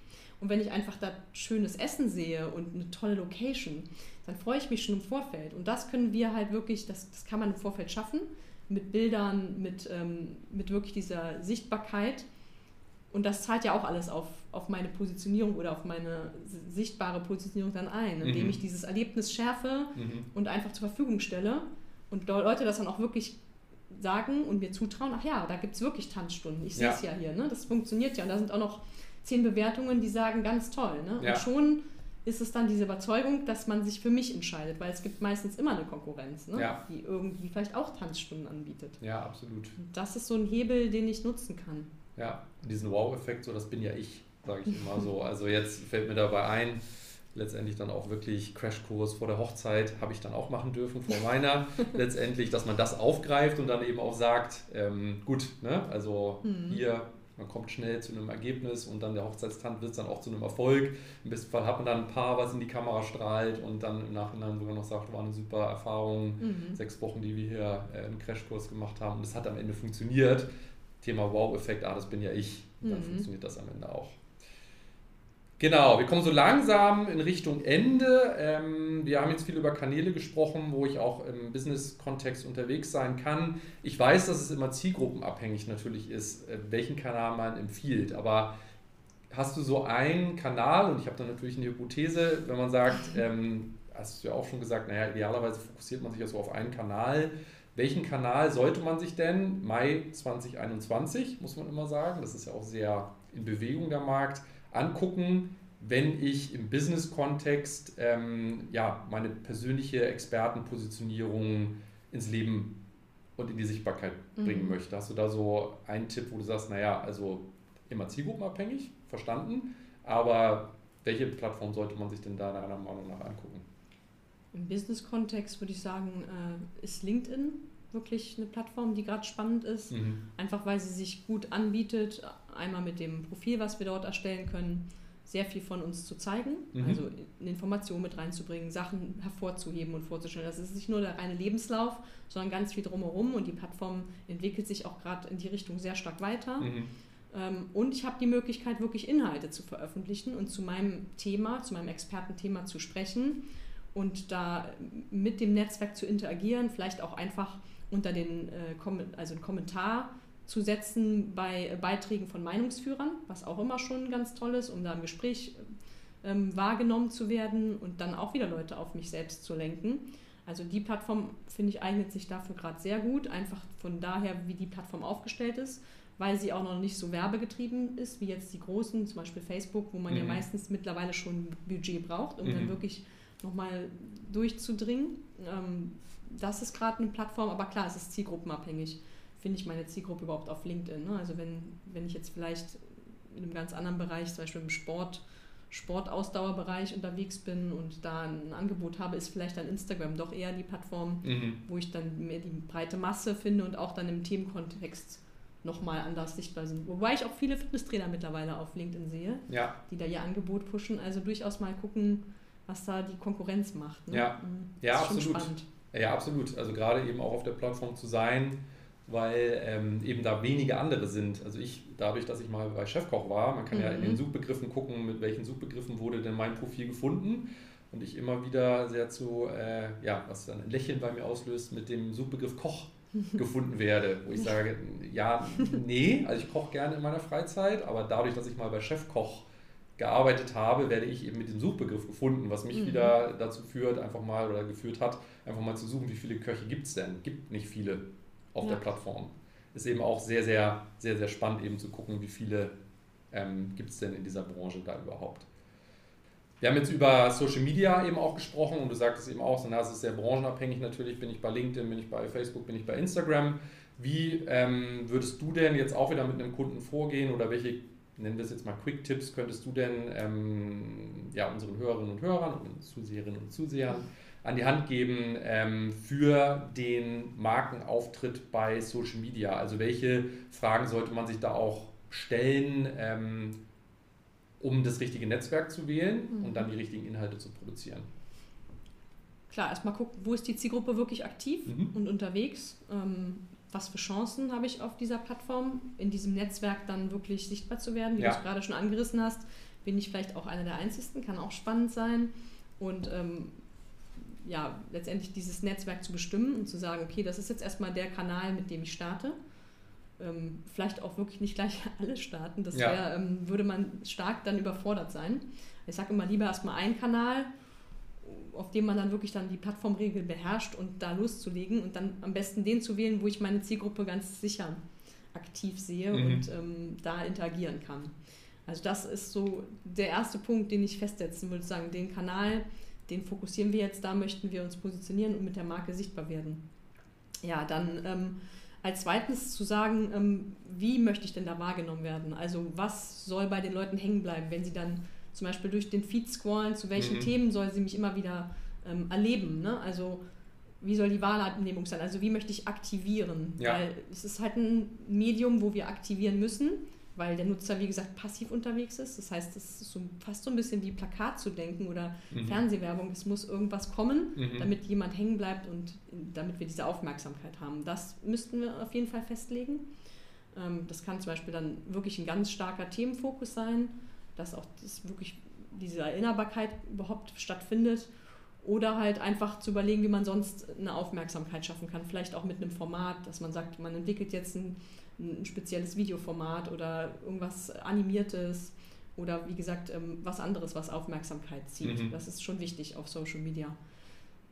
Und wenn ich einfach da schönes Essen sehe und eine tolle Location, dann freue ich mich schon im Vorfeld. Und das können wir halt wirklich, das, das kann man im Vorfeld schaffen mit Bildern, mit, ähm, mit wirklich dieser Sichtbarkeit. Und das zahlt ja auch alles auf, auf meine Positionierung oder auf meine sichtbare Positionierung dann ein, indem mhm. ich dieses Erlebnis schärfe mhm. und einfach zur Verfügung stelle und Leute das dann auch wirklich sagen und mir zutrauen, ach ja, da gibt es wirklich Tanzstunden. Ich sehe es ja. ja hier, ne? das funktioniert ja. Und da sind auch noch zehn Bewertungen, die sagen, ganz toll. Ne? Ja. Und schon ist es dann diese Überzeugung, dass man sich für mich entscheidet, weil es gibt meistens immer eine Konkurrenz, ne? ja. die irgendwie vielleicht auch Tanzstunden anbietet. Ja, absolut. Und das ist so ein Hebel, den ich nutzen kann. Ja, diesen Wow-Effekt, so das bin ja ich, sage ich immer so. Also jetzt fällt mir dabei ein, letztendlich dann auch wirklich Crashkurs vor der Hochzeit habe ich dann auch machen dürfen vor meiner. letztendlich, dass man das aufgreift und dann eben auch sagt, ähm, gut, ne? also mhm. hier man kommt schnell zu einem Ergebnis und dann der Hochzeitstand wird es dann auch zu einem Erfolg. Im besten Fall hat man dann ein Paar, was in die Kamera strahlt und dann im Nachhinein sogar noch sagt, war eine super Erfahrung, mhm. sechs Wochen, die wir hier äh, einen Crashkurs gemacht haben und es hat am Ende funktioniert. Thema Wow-Effekt, ah, das bin ja ich. Dann mhm. funktioniert das am Ende auch. Genau, wir kommen so langsam in Richtung Ende. Ähm, wir haben jetzt viel über Kanäle gesprochen, wo ich auch im Business-Kontext unterwegs sein kann. Ich weiß, dass es immer zielgruppenabhängig natürlich ist, äh, welchen Kanal man empfiehlt. Aber hast du so einen Kanal, und ich habe da natürlich eine Hypothese, wenn man sagt, ähm, hast du ja auch schon gesagt, naja, idealerweise fokussiert man sich ja so auf einen Kanal. Welchen Kanal sollte man sich denn? Mai 2021, muss man immer sagen. Das ist ja auch sehr in Bewegung der Markt angucken, wenn ich im Business-Kontext ähm, ja, meine persönliche Expertenpositionierung ins Leben und in die Sichtbarkeit bringen mhm. möchte. Hast du da so einen Tipp, wo du sagst, naja, also immer zielgruppenabhängig, verstanden, aber welche Plattform sollte man sich denn da deiner Meinung nach angucken? Im Business-Kontext würde ich sagen, äh, ist LinkedIn wirklich eine Plattform, die gerade spannend ist. Mhm. Einfach weil sie sich gut anbietet, einmal mit dem Profil, was wir dort erstellen können, sehr viel von uns zu zeigen, mhm. also Informationen mit reinzubringen, Sachen hervorzuheben und vorzustellen. Das ist nicht nur der reine Lebenslauf, sondern ganz viel drumherum und die Plattform entwickelt sich auch gerade in die Richtung sehr stark weiter. Mhm. Ähm, und ich habe die Möglichkeit, wirklich Inhalte zu veröffentlichen und zu meinem Thema, zu meinem Expertenthema zu sprechen und da mit dem Netzwerk zu interagieren, vielleicht auch einfach unter den, äh, also einen Kommentar zu setzen bei Beiträgen von Meinungsführern, was auch immer schon ganz toll ist, um da im Gespräch ähm, wahrgenommen zu werden und dann auch wieder Leute auf mich selbst zu lenken. Also die Plattform, finde ich, eignet sich dafür gerade sehr gut, einfach von daher, wie die Plattform aufgestellt ist, weil sie auch noch nicht so werbegetrieben ist, wie jetzt die großen, zum Beispiel Facebook, wo man mhm. ja meistens mittlerweile schon Budget braucht, um mhm. dann wirklich nochmal durchzudringen. Ähm, das ist gerade eine Plattform, aber klar, es ist zielgruppenabhängig. Finde ich meine Zielgruppe überhaupt auf LinkedIn? Ne? Also wenn, wenn ich jetzt vielleicht in einem ganz anderen Bereich, zum Beispiel im Sport, Sportausdauerbereich unterwegs bin und da ein Angebot habe, ist vielleicht dann Instagram doch eher die Plattform, mhm. wo ich dann mehr die breite Masse finde und auch dann im Themenkontext nochmal anders sichtbar sind. Wobei ich auch viele Fitnesstrainer mittlerweile auf LinkedIn sehe, ja. die da ihr Angebot pushen. Also durchaus mal gucken, was da die Konkurrenz macht. Ne? Ja, mhm. ja absolut. Spannend. Ja, absolut. Also gerade eben auch auf der Plattform zu sein, weil ähm, eben da wenige andere sind. Also ich, dadurch, dass ich mal bei Chefkoch war, man kann mhm. ja in den mhm. Suchbegriffen gucken, mit welchen Suchbegriffen wurde denn mein Profil gefunden. Und ich immer wieder sehr zu, äh, ja, was dann ein Lächeln bei mir auslöst, mit dem Suchbegriff Koch gefunden werde. Wo ich sage, ja, nee, also ich koche gerne in meiner Freizeit, aber dadurch, dass ich mal bei Chefkoch gearbeitet habe, werde ich eben mit dem Suchbegriff gefunden, was mich mhm. wieder dazu führt, einfach mal oder geführt hat, einfach mal zu suchen, wie viele Köche gibt es denn? Gibt nicht viele auf ja. der Plattform. Ist eben auch sehr, sehr, sehr, sehr spannend eben zu gucken, wie viele ähm, gibt es denn in dieser Branche da überhaupt. Wir haben jetzt über Social Media eben auch gesprochen und du sagtest eben auch, na, es ist sehr branchenabhängig natürlich, bin ich bei LinkedIn, bin ich bei Facebook, bin ich bei Instagram. Wie ähm, würdest du denn jetzt auch wieder mit einem Kunden vorgehen oder welche nennen wir es jetzt mal Quick-Tipps, könntest du denn ähm, ja, unseren Hörerinnen und Hörern und Zuseherinnen und Zusehern an die Hand geben ähm, für den Markenauftritt bei Social Media? Also welche Fragen sollte man sich da auch stellen, ähm, um das richtige Netzwerk zu wählen mhm. und dann die richtigen Inhalte zu produzieren? Klar, erstmal gucken, wo ist die Zielgruppe wirklich aktiv mhm. und unterwegs. Ähm, was für Chancen habe ich auf dieser Plattform, in diesem Netzwerk dann wirklich sichtbar zu werden, wie ja. du es gerade schon angerissen hast. Bin ich vielleicht auch einer der Einzigen, kann auch spannend sein. Und ähm, ja, letztendlich dieses Netzwerk zu bestimmen und zu sagen, okay, das ist jetzt erstmal der Kanal, mit dem ich starte. Ähm, vielleicht auch wirklich nicht gleich alle starten, das ja. wär, ähm, würde man stark dann überfordert sein. Ich sage immer lieber erstmal einen Kanal auf dem man dann wirklich dann die Plattformregel beherrscht und da loszulegen und dann am besten den zu wählen, wo ich meine Zielgruppe ganz sicher aktiv sehe mhm. und ähm, da interagieren kann. Also das ist so der erste Punkt, den ich festsetzen würde, sagen, den Kanal, den fokussieren wir jetzt, da möchten wir uns positionieren und mit der Marke sichtbar werden. Ja, dann ähm, als zweites zu sagen, ähm, wie möchte ich denn da wahrgenommen werden? Also was soll bei den Leuten hängen bleiben, wenn sie dann zum Beispiel durch den Feed scrollen, zu welchen mhm. Themen soll sie mich immer wieder ähm, erleben. Ne? Also wie soll die Wahrnehmung sein? Also wie möchte ich aktivieren? Ja. Weil es ist halt ein Medium, wo wir aktivieren müssen, weil der Nutzer, wie gesagt, passiv unterwegs ist. Das heißt, es ist so, fast so ein bisschen wie Plakat zu denken oder mhm. Fernsehwerbung. Es muss irgendwas kommen, mhm. damit jemand hängen bleibt und damit wir diese Aufmerksamkeit haben. Das müssten wir auf jeden Fall festlegen. Ähm, das kann zum Beispiel dann wirklich ein ganz starker Themenfokus sein dass auch das wirklich diese Erinnerbarkeit überhaupt stattfindet. Oder halt einfach zu überlegen, wie man sonst eine Aufmerksamkeit schaffen kann. Vielleicht auch mit einem Format, dass man sagt, man entwickelt jetzt ein, ein spezielles Videoformat oder irgendwas Animiertes oder wie gesagt ähm, was anderes, was Aufmerksamkeit zieht. Mhm. Das ist schon wichtig auf Social Media.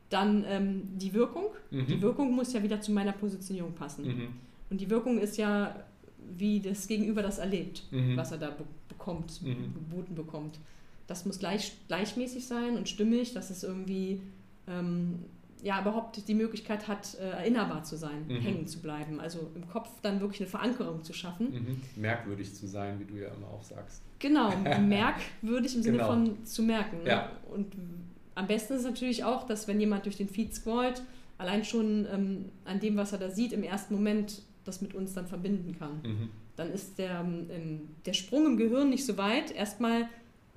Dann ähm, die Wirkung. Mhm. Die Wirkung muss ja wieder zu meiner Positionierung passen. Mhm. Und die Wirkung ist ja, wie das Gegenüber das erlebt, mhm. was er da bekommt, mhm. geboten bekommt. Das muss gleich, gleichmäßig sein und stimmig, dass es irgendwie ähm, ja überhaupt die Möglichkeit hat, äh, erinnerbar zu sein, Mhm. hängen zu bleiben. Also im Kopf dann wirklich eine Verankerung zu schaffen. Mhm. Merkwürdig zu sein, wie du ja immer auch sagst. Genau, merkwürdig im Sinne Genau. von zu merken. Ne? Ja. Und am besten ist natürlich auch, dass wenn jemand durch den Feed scrollt, allein schon ähm, an dem, was er da sieht, im ersten Moment das mit uns dann verbinden kann. Mhm. Dann ist der, ähm, der Sprung im Gehirn nicht so weit, erstmal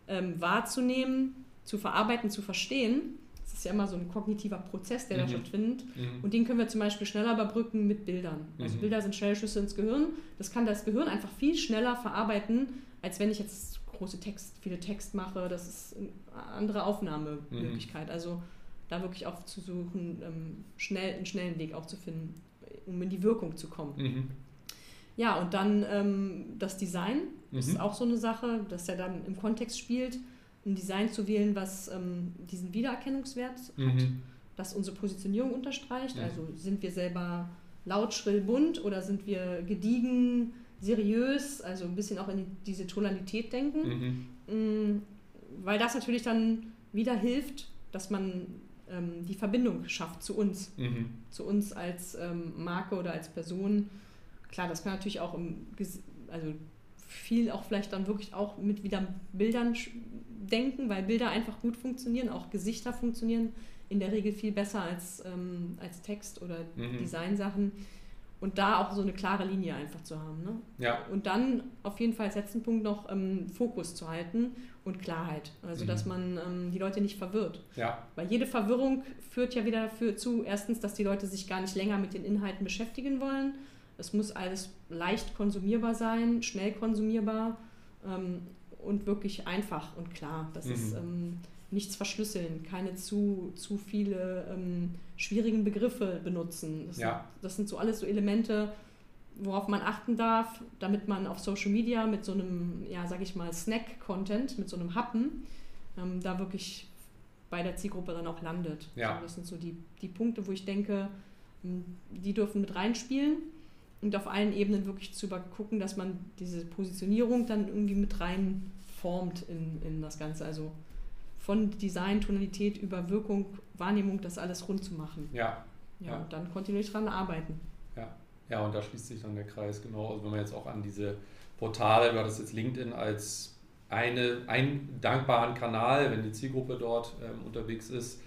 ähm, wahrzunehmen, zu verarbeiten, zu verstehen. Das ist ja immer so ein kognitiver Prozess, der da Mhm. stattfindet. Mhm. Und den können wir zum Beispiel schneller überbrücken mit Bildern. Also Mhm. Bilder sind Schnellschüsse ins Gehirn. Das kann das Gehirn einfach viel schneller verarbeiten, als wenn ich jetzt große Text, viele Text mache. Das ist eine andere Aufnahmemöglichkeit. Also da wirklich auch zu suchen, ähm, schnell, einen schnellen Weg auch zu finden, um in die Wirkung zu kommen. Ja, und dann ähm, das Design ist Mhm. auch so eine Sache, dass er dann im Kontext spielt, ein Design zu wählen, was ähm, diesen Wiedererkennungswert hat Mhm. das unsere Positionierung unterstreicht. Mhm. Also sind wir selber laut, schrill, bunt oder sind wir gediegen, seriös, also ein bisschen auch in die, diese Tonalität denken. Mhm. Mm, Weil das natürlich dann wieder hilft, dass man ähm, die Verbindung schafft zu uns, Mhm. zu uns als ähm, Marke oder als Person. Klar, das kann natürlich auch im, also viel auch vielleicht dann wirklich auch mit wieder Bildern denken, weil Bilder einfach gut funktionieren, auch Gesichter funktionieren in der Regel viel besser als, ähm, als Text oder Mhm. Designsachen. Und da auch so eine klare Linie einfach zu haben. Ne? Ja. Und dann auf jeden Fall als letzten Punkt noch ähm, Fokus zu halten und Klarheit. Also, Mhm. dass man ähm, die Leute nicht verwirrt. Ja. Weil jede Verwirrung führt ja wieder dafür zu, erstens, dass die Leute sich gar nicht länger mit den Inhalten beschäftigen wollen. Es muss alles leicht konsumierbar sein, schnell konsumierbar ähm, und wirklich einfach und klar. Das Mhm. ist ähm, nichts verschlüsseln, keine zu, zu viele ähm, schwierigen Begriffe benutzen. Das, Ja. sind, das sind so alles so Elemente, worauf man achten darf, damit man auf Social Media mit so einem, ja, sag ich mal, Snack-Content, mit so einem Happen, ähm, da wirklich bei der Zielgruppe dann auch landet. Ja. Also das sind so die, die Punkte, wo ich denke, m, die dürfen mit reinspielen und auf allen Ebenen wirklich zu übergucken, dass man diese Positionierung dann irgendwie mit rein formt in, in das Ganze. Also von Design, Tonalität über Wirkung, Wahrnehmung, das alles rund zu machen. Ja. Ja, Ja. und dann kontinuierlich dran arbeiten. Ja. Ja, und da schließt sich dann der Kreis, genau. Also wenn man jetzt auch an diese Portale, du hattest jetzt LinkedIn als eine, einen dankbaren Kanal, wenn die Zielgruppe dort ähm, unterwegs ist,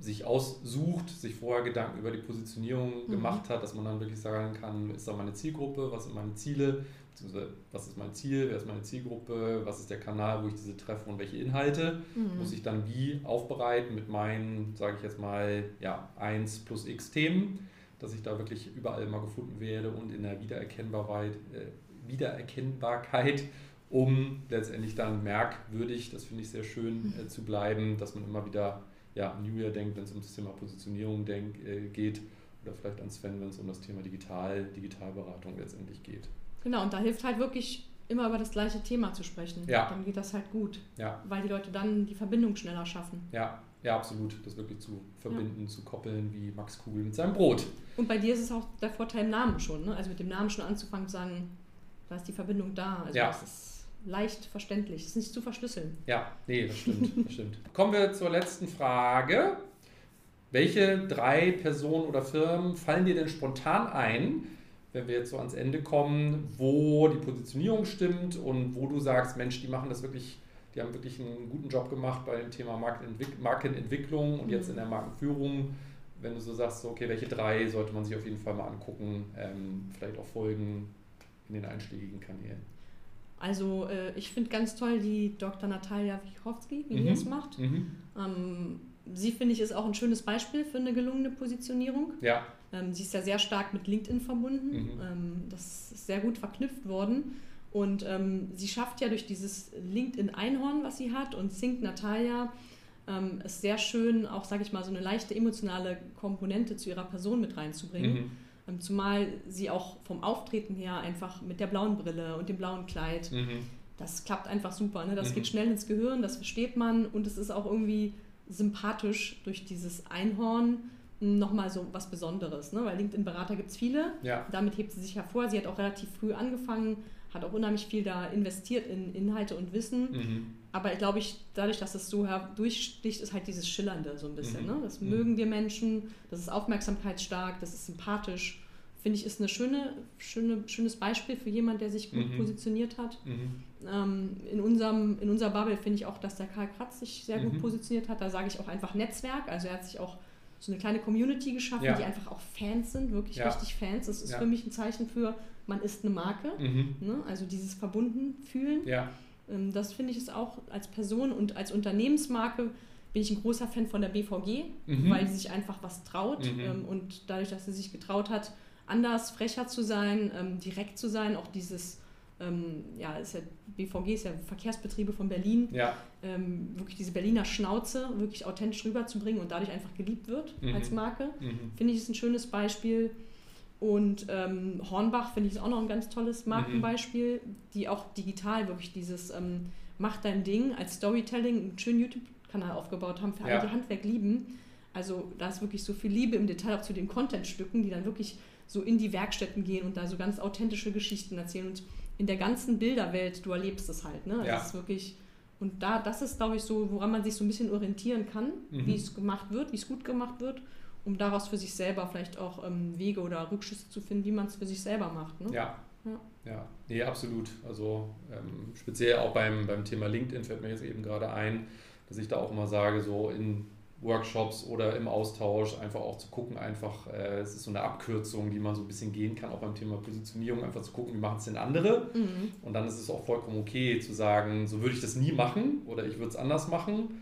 sich aussucht, sich vorher Gedanken über die Positionierung Mhm. gemacht hat, dass man dann wirklich sagen kann, ist da meine Zielgruppe, was sind meine Ziele, beziehungsweise was ist mein Ziel, wer ist meine Zielgruppe, was ist der Kanal, wo ich diese treffe und welche Inhalte Mhm. muss ich dann wie aufbereiten mit meinen, sage ich jetzt mal, ja, 1 plus x Themen, dass ich da wirklich überall mal gefunden werde und in der Wiedererkennbarkeit, äh, Wiedererkennbarkeit, um letztendlich dann merkwürdig, das finde ich sehr schön, äh, zu bleiben, dass man immer wieder ja, an Julia denkt, wenn es um das Thema Positionierung denk, äh, geht oder vielleicht an Sven, wenn es um das Thema Digital, Digitalberatung letztendlich geht. Genau, und da hilft halt wirklich immer über das gleiche Thema zu sprechen. Ja. Dann geht das halt gut, Ja, weil die Leute dann die Verbindung schneller schaffen. ja, ja, absolut, das wirklich zu verbinden, zu koppeln, wie Max Kugel mit seinem Brot. Und bei dir ist es auch der Vorteil im Namen schon, ne? also mit dem Namen schon anzufangen zu sagen, da ist die Verbindung da. Also Ja. das ist leicht verständlich, es ist nicht zu verschlüsseln. Ja, nee, das stimmt, das stimmt. Kommen wir zur letzten Frage. Welche drei Personen oder Firmen fallen dir denn spontan ein, wenn wir jetzt so ans Ende kommen, wo die Positionierung stimmt und wo du sagst, Mensch, die machen das wirklich, die haben wirklich einen guten Job gemacht bei dem Thema Markenentwick Markenentwicklung und jetzt Mhm. in der Markenführung. Wenn du so sagst, okay, welche drei sollte man sich auf jeden Fall mal angucken, ähm, vielleicht auch folgen in den einschlägigen Kanälen. Also äh, ich finde ganz toll die Dr. Natalia Wichowski, wie die Mhm. das macht. Mhm. Ähm, sie, finde ich, ist auch ein schönes Beispiel für eine gelungene Positionierung. Ja, Ähm, sie ist ja sehr stark mit LinkedIn verbunden. Mhm. Ähm, das ist sehr gut verknüpft worden. Und ähm, sie schafft ja durch dieses LinkedIn-Einhorn, was sie hat, und Sync Natalia, ähm, es sehr schön, auch, sage ich mal, so eine leichte emotionale Komponente zu ihrer Person mit reinzubringen. Ähm, zumal sie auch vom Auftreten her einfach mit der blauen Brille und dem blauen Kleid, Mhm. das klappt einfach super. Ne? Das Mhm. geht schnell ins Gehirn, das versteht man und es ist auch irgendwie sympathisch durch dieses Einhorn nochmal so was Besonderes. Ne? Weil LinkedIn-Berater gibt es viele. Ja. Damit hebt sie sich hervor. Sie hat auch relativ früh angefangen, hat auch unheimlich viel da investiert in Inhalte und Wissen. Mhm. Aber glaube ich, dadurch, dass es so durchsticht, ist halt dieses Schillernde so ein bisschen. Mhm. Ne? Das mhm. mögen wir Menschen, das ist aufmerksamkeitsstark, das ist sympathisch. Finde ich, ist ein schöne, schöne, schönes Beispiel für jemand, der sich gut mhm. positioniert hat. Mhm. Ähm, in, unserem, in unserer Bubble finde ich auch, dass der Karl Kratz sich sehr gut mhm. positioniert hat. Da sage ich auch einfach Netzwerk. Also er hat sich auch so eine kleine Community geschaffen, ja. die einfach auch Fans sind, wirklich ja. richtig Fans. Das ist ja. für mich ein Zeichen für, man ist eine Marke. Mhm. Ne? Also dieses verbunden fühlen. Ähm, das finde ich ist auch als Person und als Unternehmensmarke bin ich ein großer Fan von der BVG, mhm. weil sie sich einfach was traut. Mhm. Ähm, und dadurch, dass sie sich getraut hat, anders, frecher zu sein, ähm, direkt zu sein, auch dieses ähm, ja, ist ja, BVG ist ja Verkehrsbetriebe von Berlin, ja. ähm, wirklich diese Berliner Schnauze wirklich authentisch rüberzubringen und dadurch einfach geliebt wird mhm. als Marke, mhm. finde ich ist ein schönes Beispiel. Und ähm, Hornbach finde ich ist auch noch ein ganz tolles mhm. Markenbeispiel, mhm. die auch digital wirklich dieses ähm, Mach dein Ding als Storytelling einen schönen YouTube-Kanal aufgebaut haben für alle, ja. die Handwerk lieben. Also da ist wirklich so viel Liebe im Detail auch zu den Content-Stücken, die dann wirklich so in die Werkstätten gehen und da so ganz authentische Geschichten erzählen. Und in der ganzen Bilderwelt, du erlebst es halt. Ne? Ja. Das ist wirklich, und da, das ist, glaube ich, so, woran man sich so ein bisschen orientieren kann, mhm. wie es gemacht wird, wie es gut gemacht wird, um daraus für sich selber vielleicht auch ähm, Wege oder Rückschlüsse zu finden, wie man es für sich selber macht. Ne? Ja. Ja. ja, nee, absolut. Also ähm, speziell auch beim, beim Thema LinkedIn fällt mir jetzt eben gerade ein, dass ich da auch immer sage, so in Workshops oder im Austausch einfach auch zu gucken, einfach, äh, es ist so eine Abkürzung, die man so ein bisschen gehen kann, auch beim Thema Positionierung, einfach zu gucken, wie machen es denn andere. Mhm. Und dann ist es auch vollkommen okay zu sagen, so würde ich das nie machen oder ich würde es anders machen,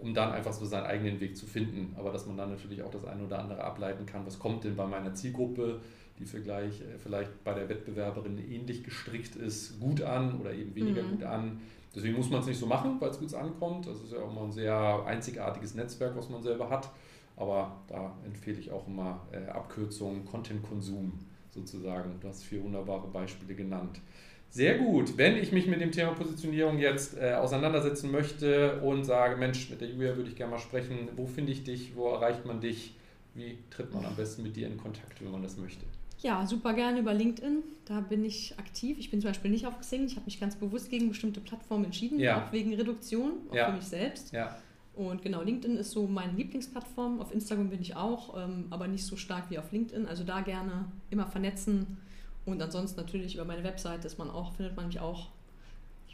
um dann einfach so seinen eigenen Weg zu finden. Aber dass man dann natürlich auch das eine oder andere ableiten kann, was kommt denn bei meiner Zielgruppe, die vielleicht, äh, vielleicht bei der Wettbewerberin ähnlich gestrickt ist, gut an oder eben weniger mhm. gut an Deswegen muss man es nicht so machen, weil es gut ankommt. Das ist ja auch mal ein sehr einzigartiges Netzwerk, was man selber hat. Aber da empfehle ich auch immer äh, Abkürzungen, Content-Konsum sozusagen. Du hast vier wunderbare Beispiele genannt. Sehr gut. Wenn ich mich mit dem Thema Positionierung jetzt äh, auseinandersetzen möchte und sage, Mensch, mit der Julia würde ich gerne mal sprechen, wo finde ich dich, wo erreicht man dich, wie tritt man am besten mit dir in Kontakt, wenn man das möchte? Ja, super gerne über LinkedIn. Da bin ich aktiv. Ich bin zum Beispiel nicht auf Xing. Ich habe mich ganz bewusst gegen bestimmte Plattformen entschieden, ja. auch wegen Reduktion, auch ja. für mich selbst. Ja. Und genau, LinkedIn ist so meine Lieblingsplattform. Auf Instagram bin ich auch, ähm, aber nicht so stark wie auf LinkedIn. Also da gerne immer vernetzen. Und ansonsten natürlich über meine Website ist man auch, findet man mich auch.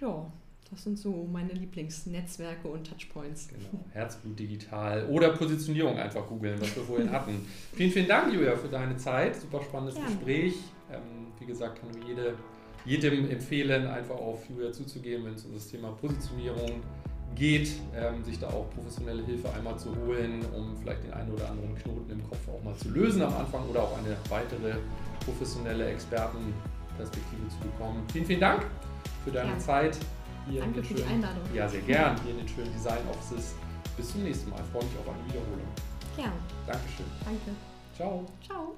Ja, das sind so meine Lieblingsnetzwerke und Touchpoints. Genau, Herzblut digital oder Positionierung einfach googeln, was wir vorhin hatten. Vielen, vielen Dank, Julia, für deine Zeit. Super spannendes Gerne. Gespräch. Ähm, wie gesagt, kann nur jede, jedem empfehlen, einfach auf Julia zuzugehen, wenn es um das Thema Positionierung geht, ähm, sich da auch professionelle Hilfe einmal zu holen, um vielleicht den einen oder anderen Knoten im Kopf auch mal zu lösen am Anfang oder auch eine weitere professionelle Expertenperspektive zu bekommen. Vielen, vielen Dank für deine ja. Zeit hier Danke für schönen, die Einladung. Ja, sehr gern hier in den schönen Design Offices. Bis zum nächsten Mal. Ich freue mich auf eine Wiederholung. Gern. Dankeschön. Danke. Ciao. Ciao.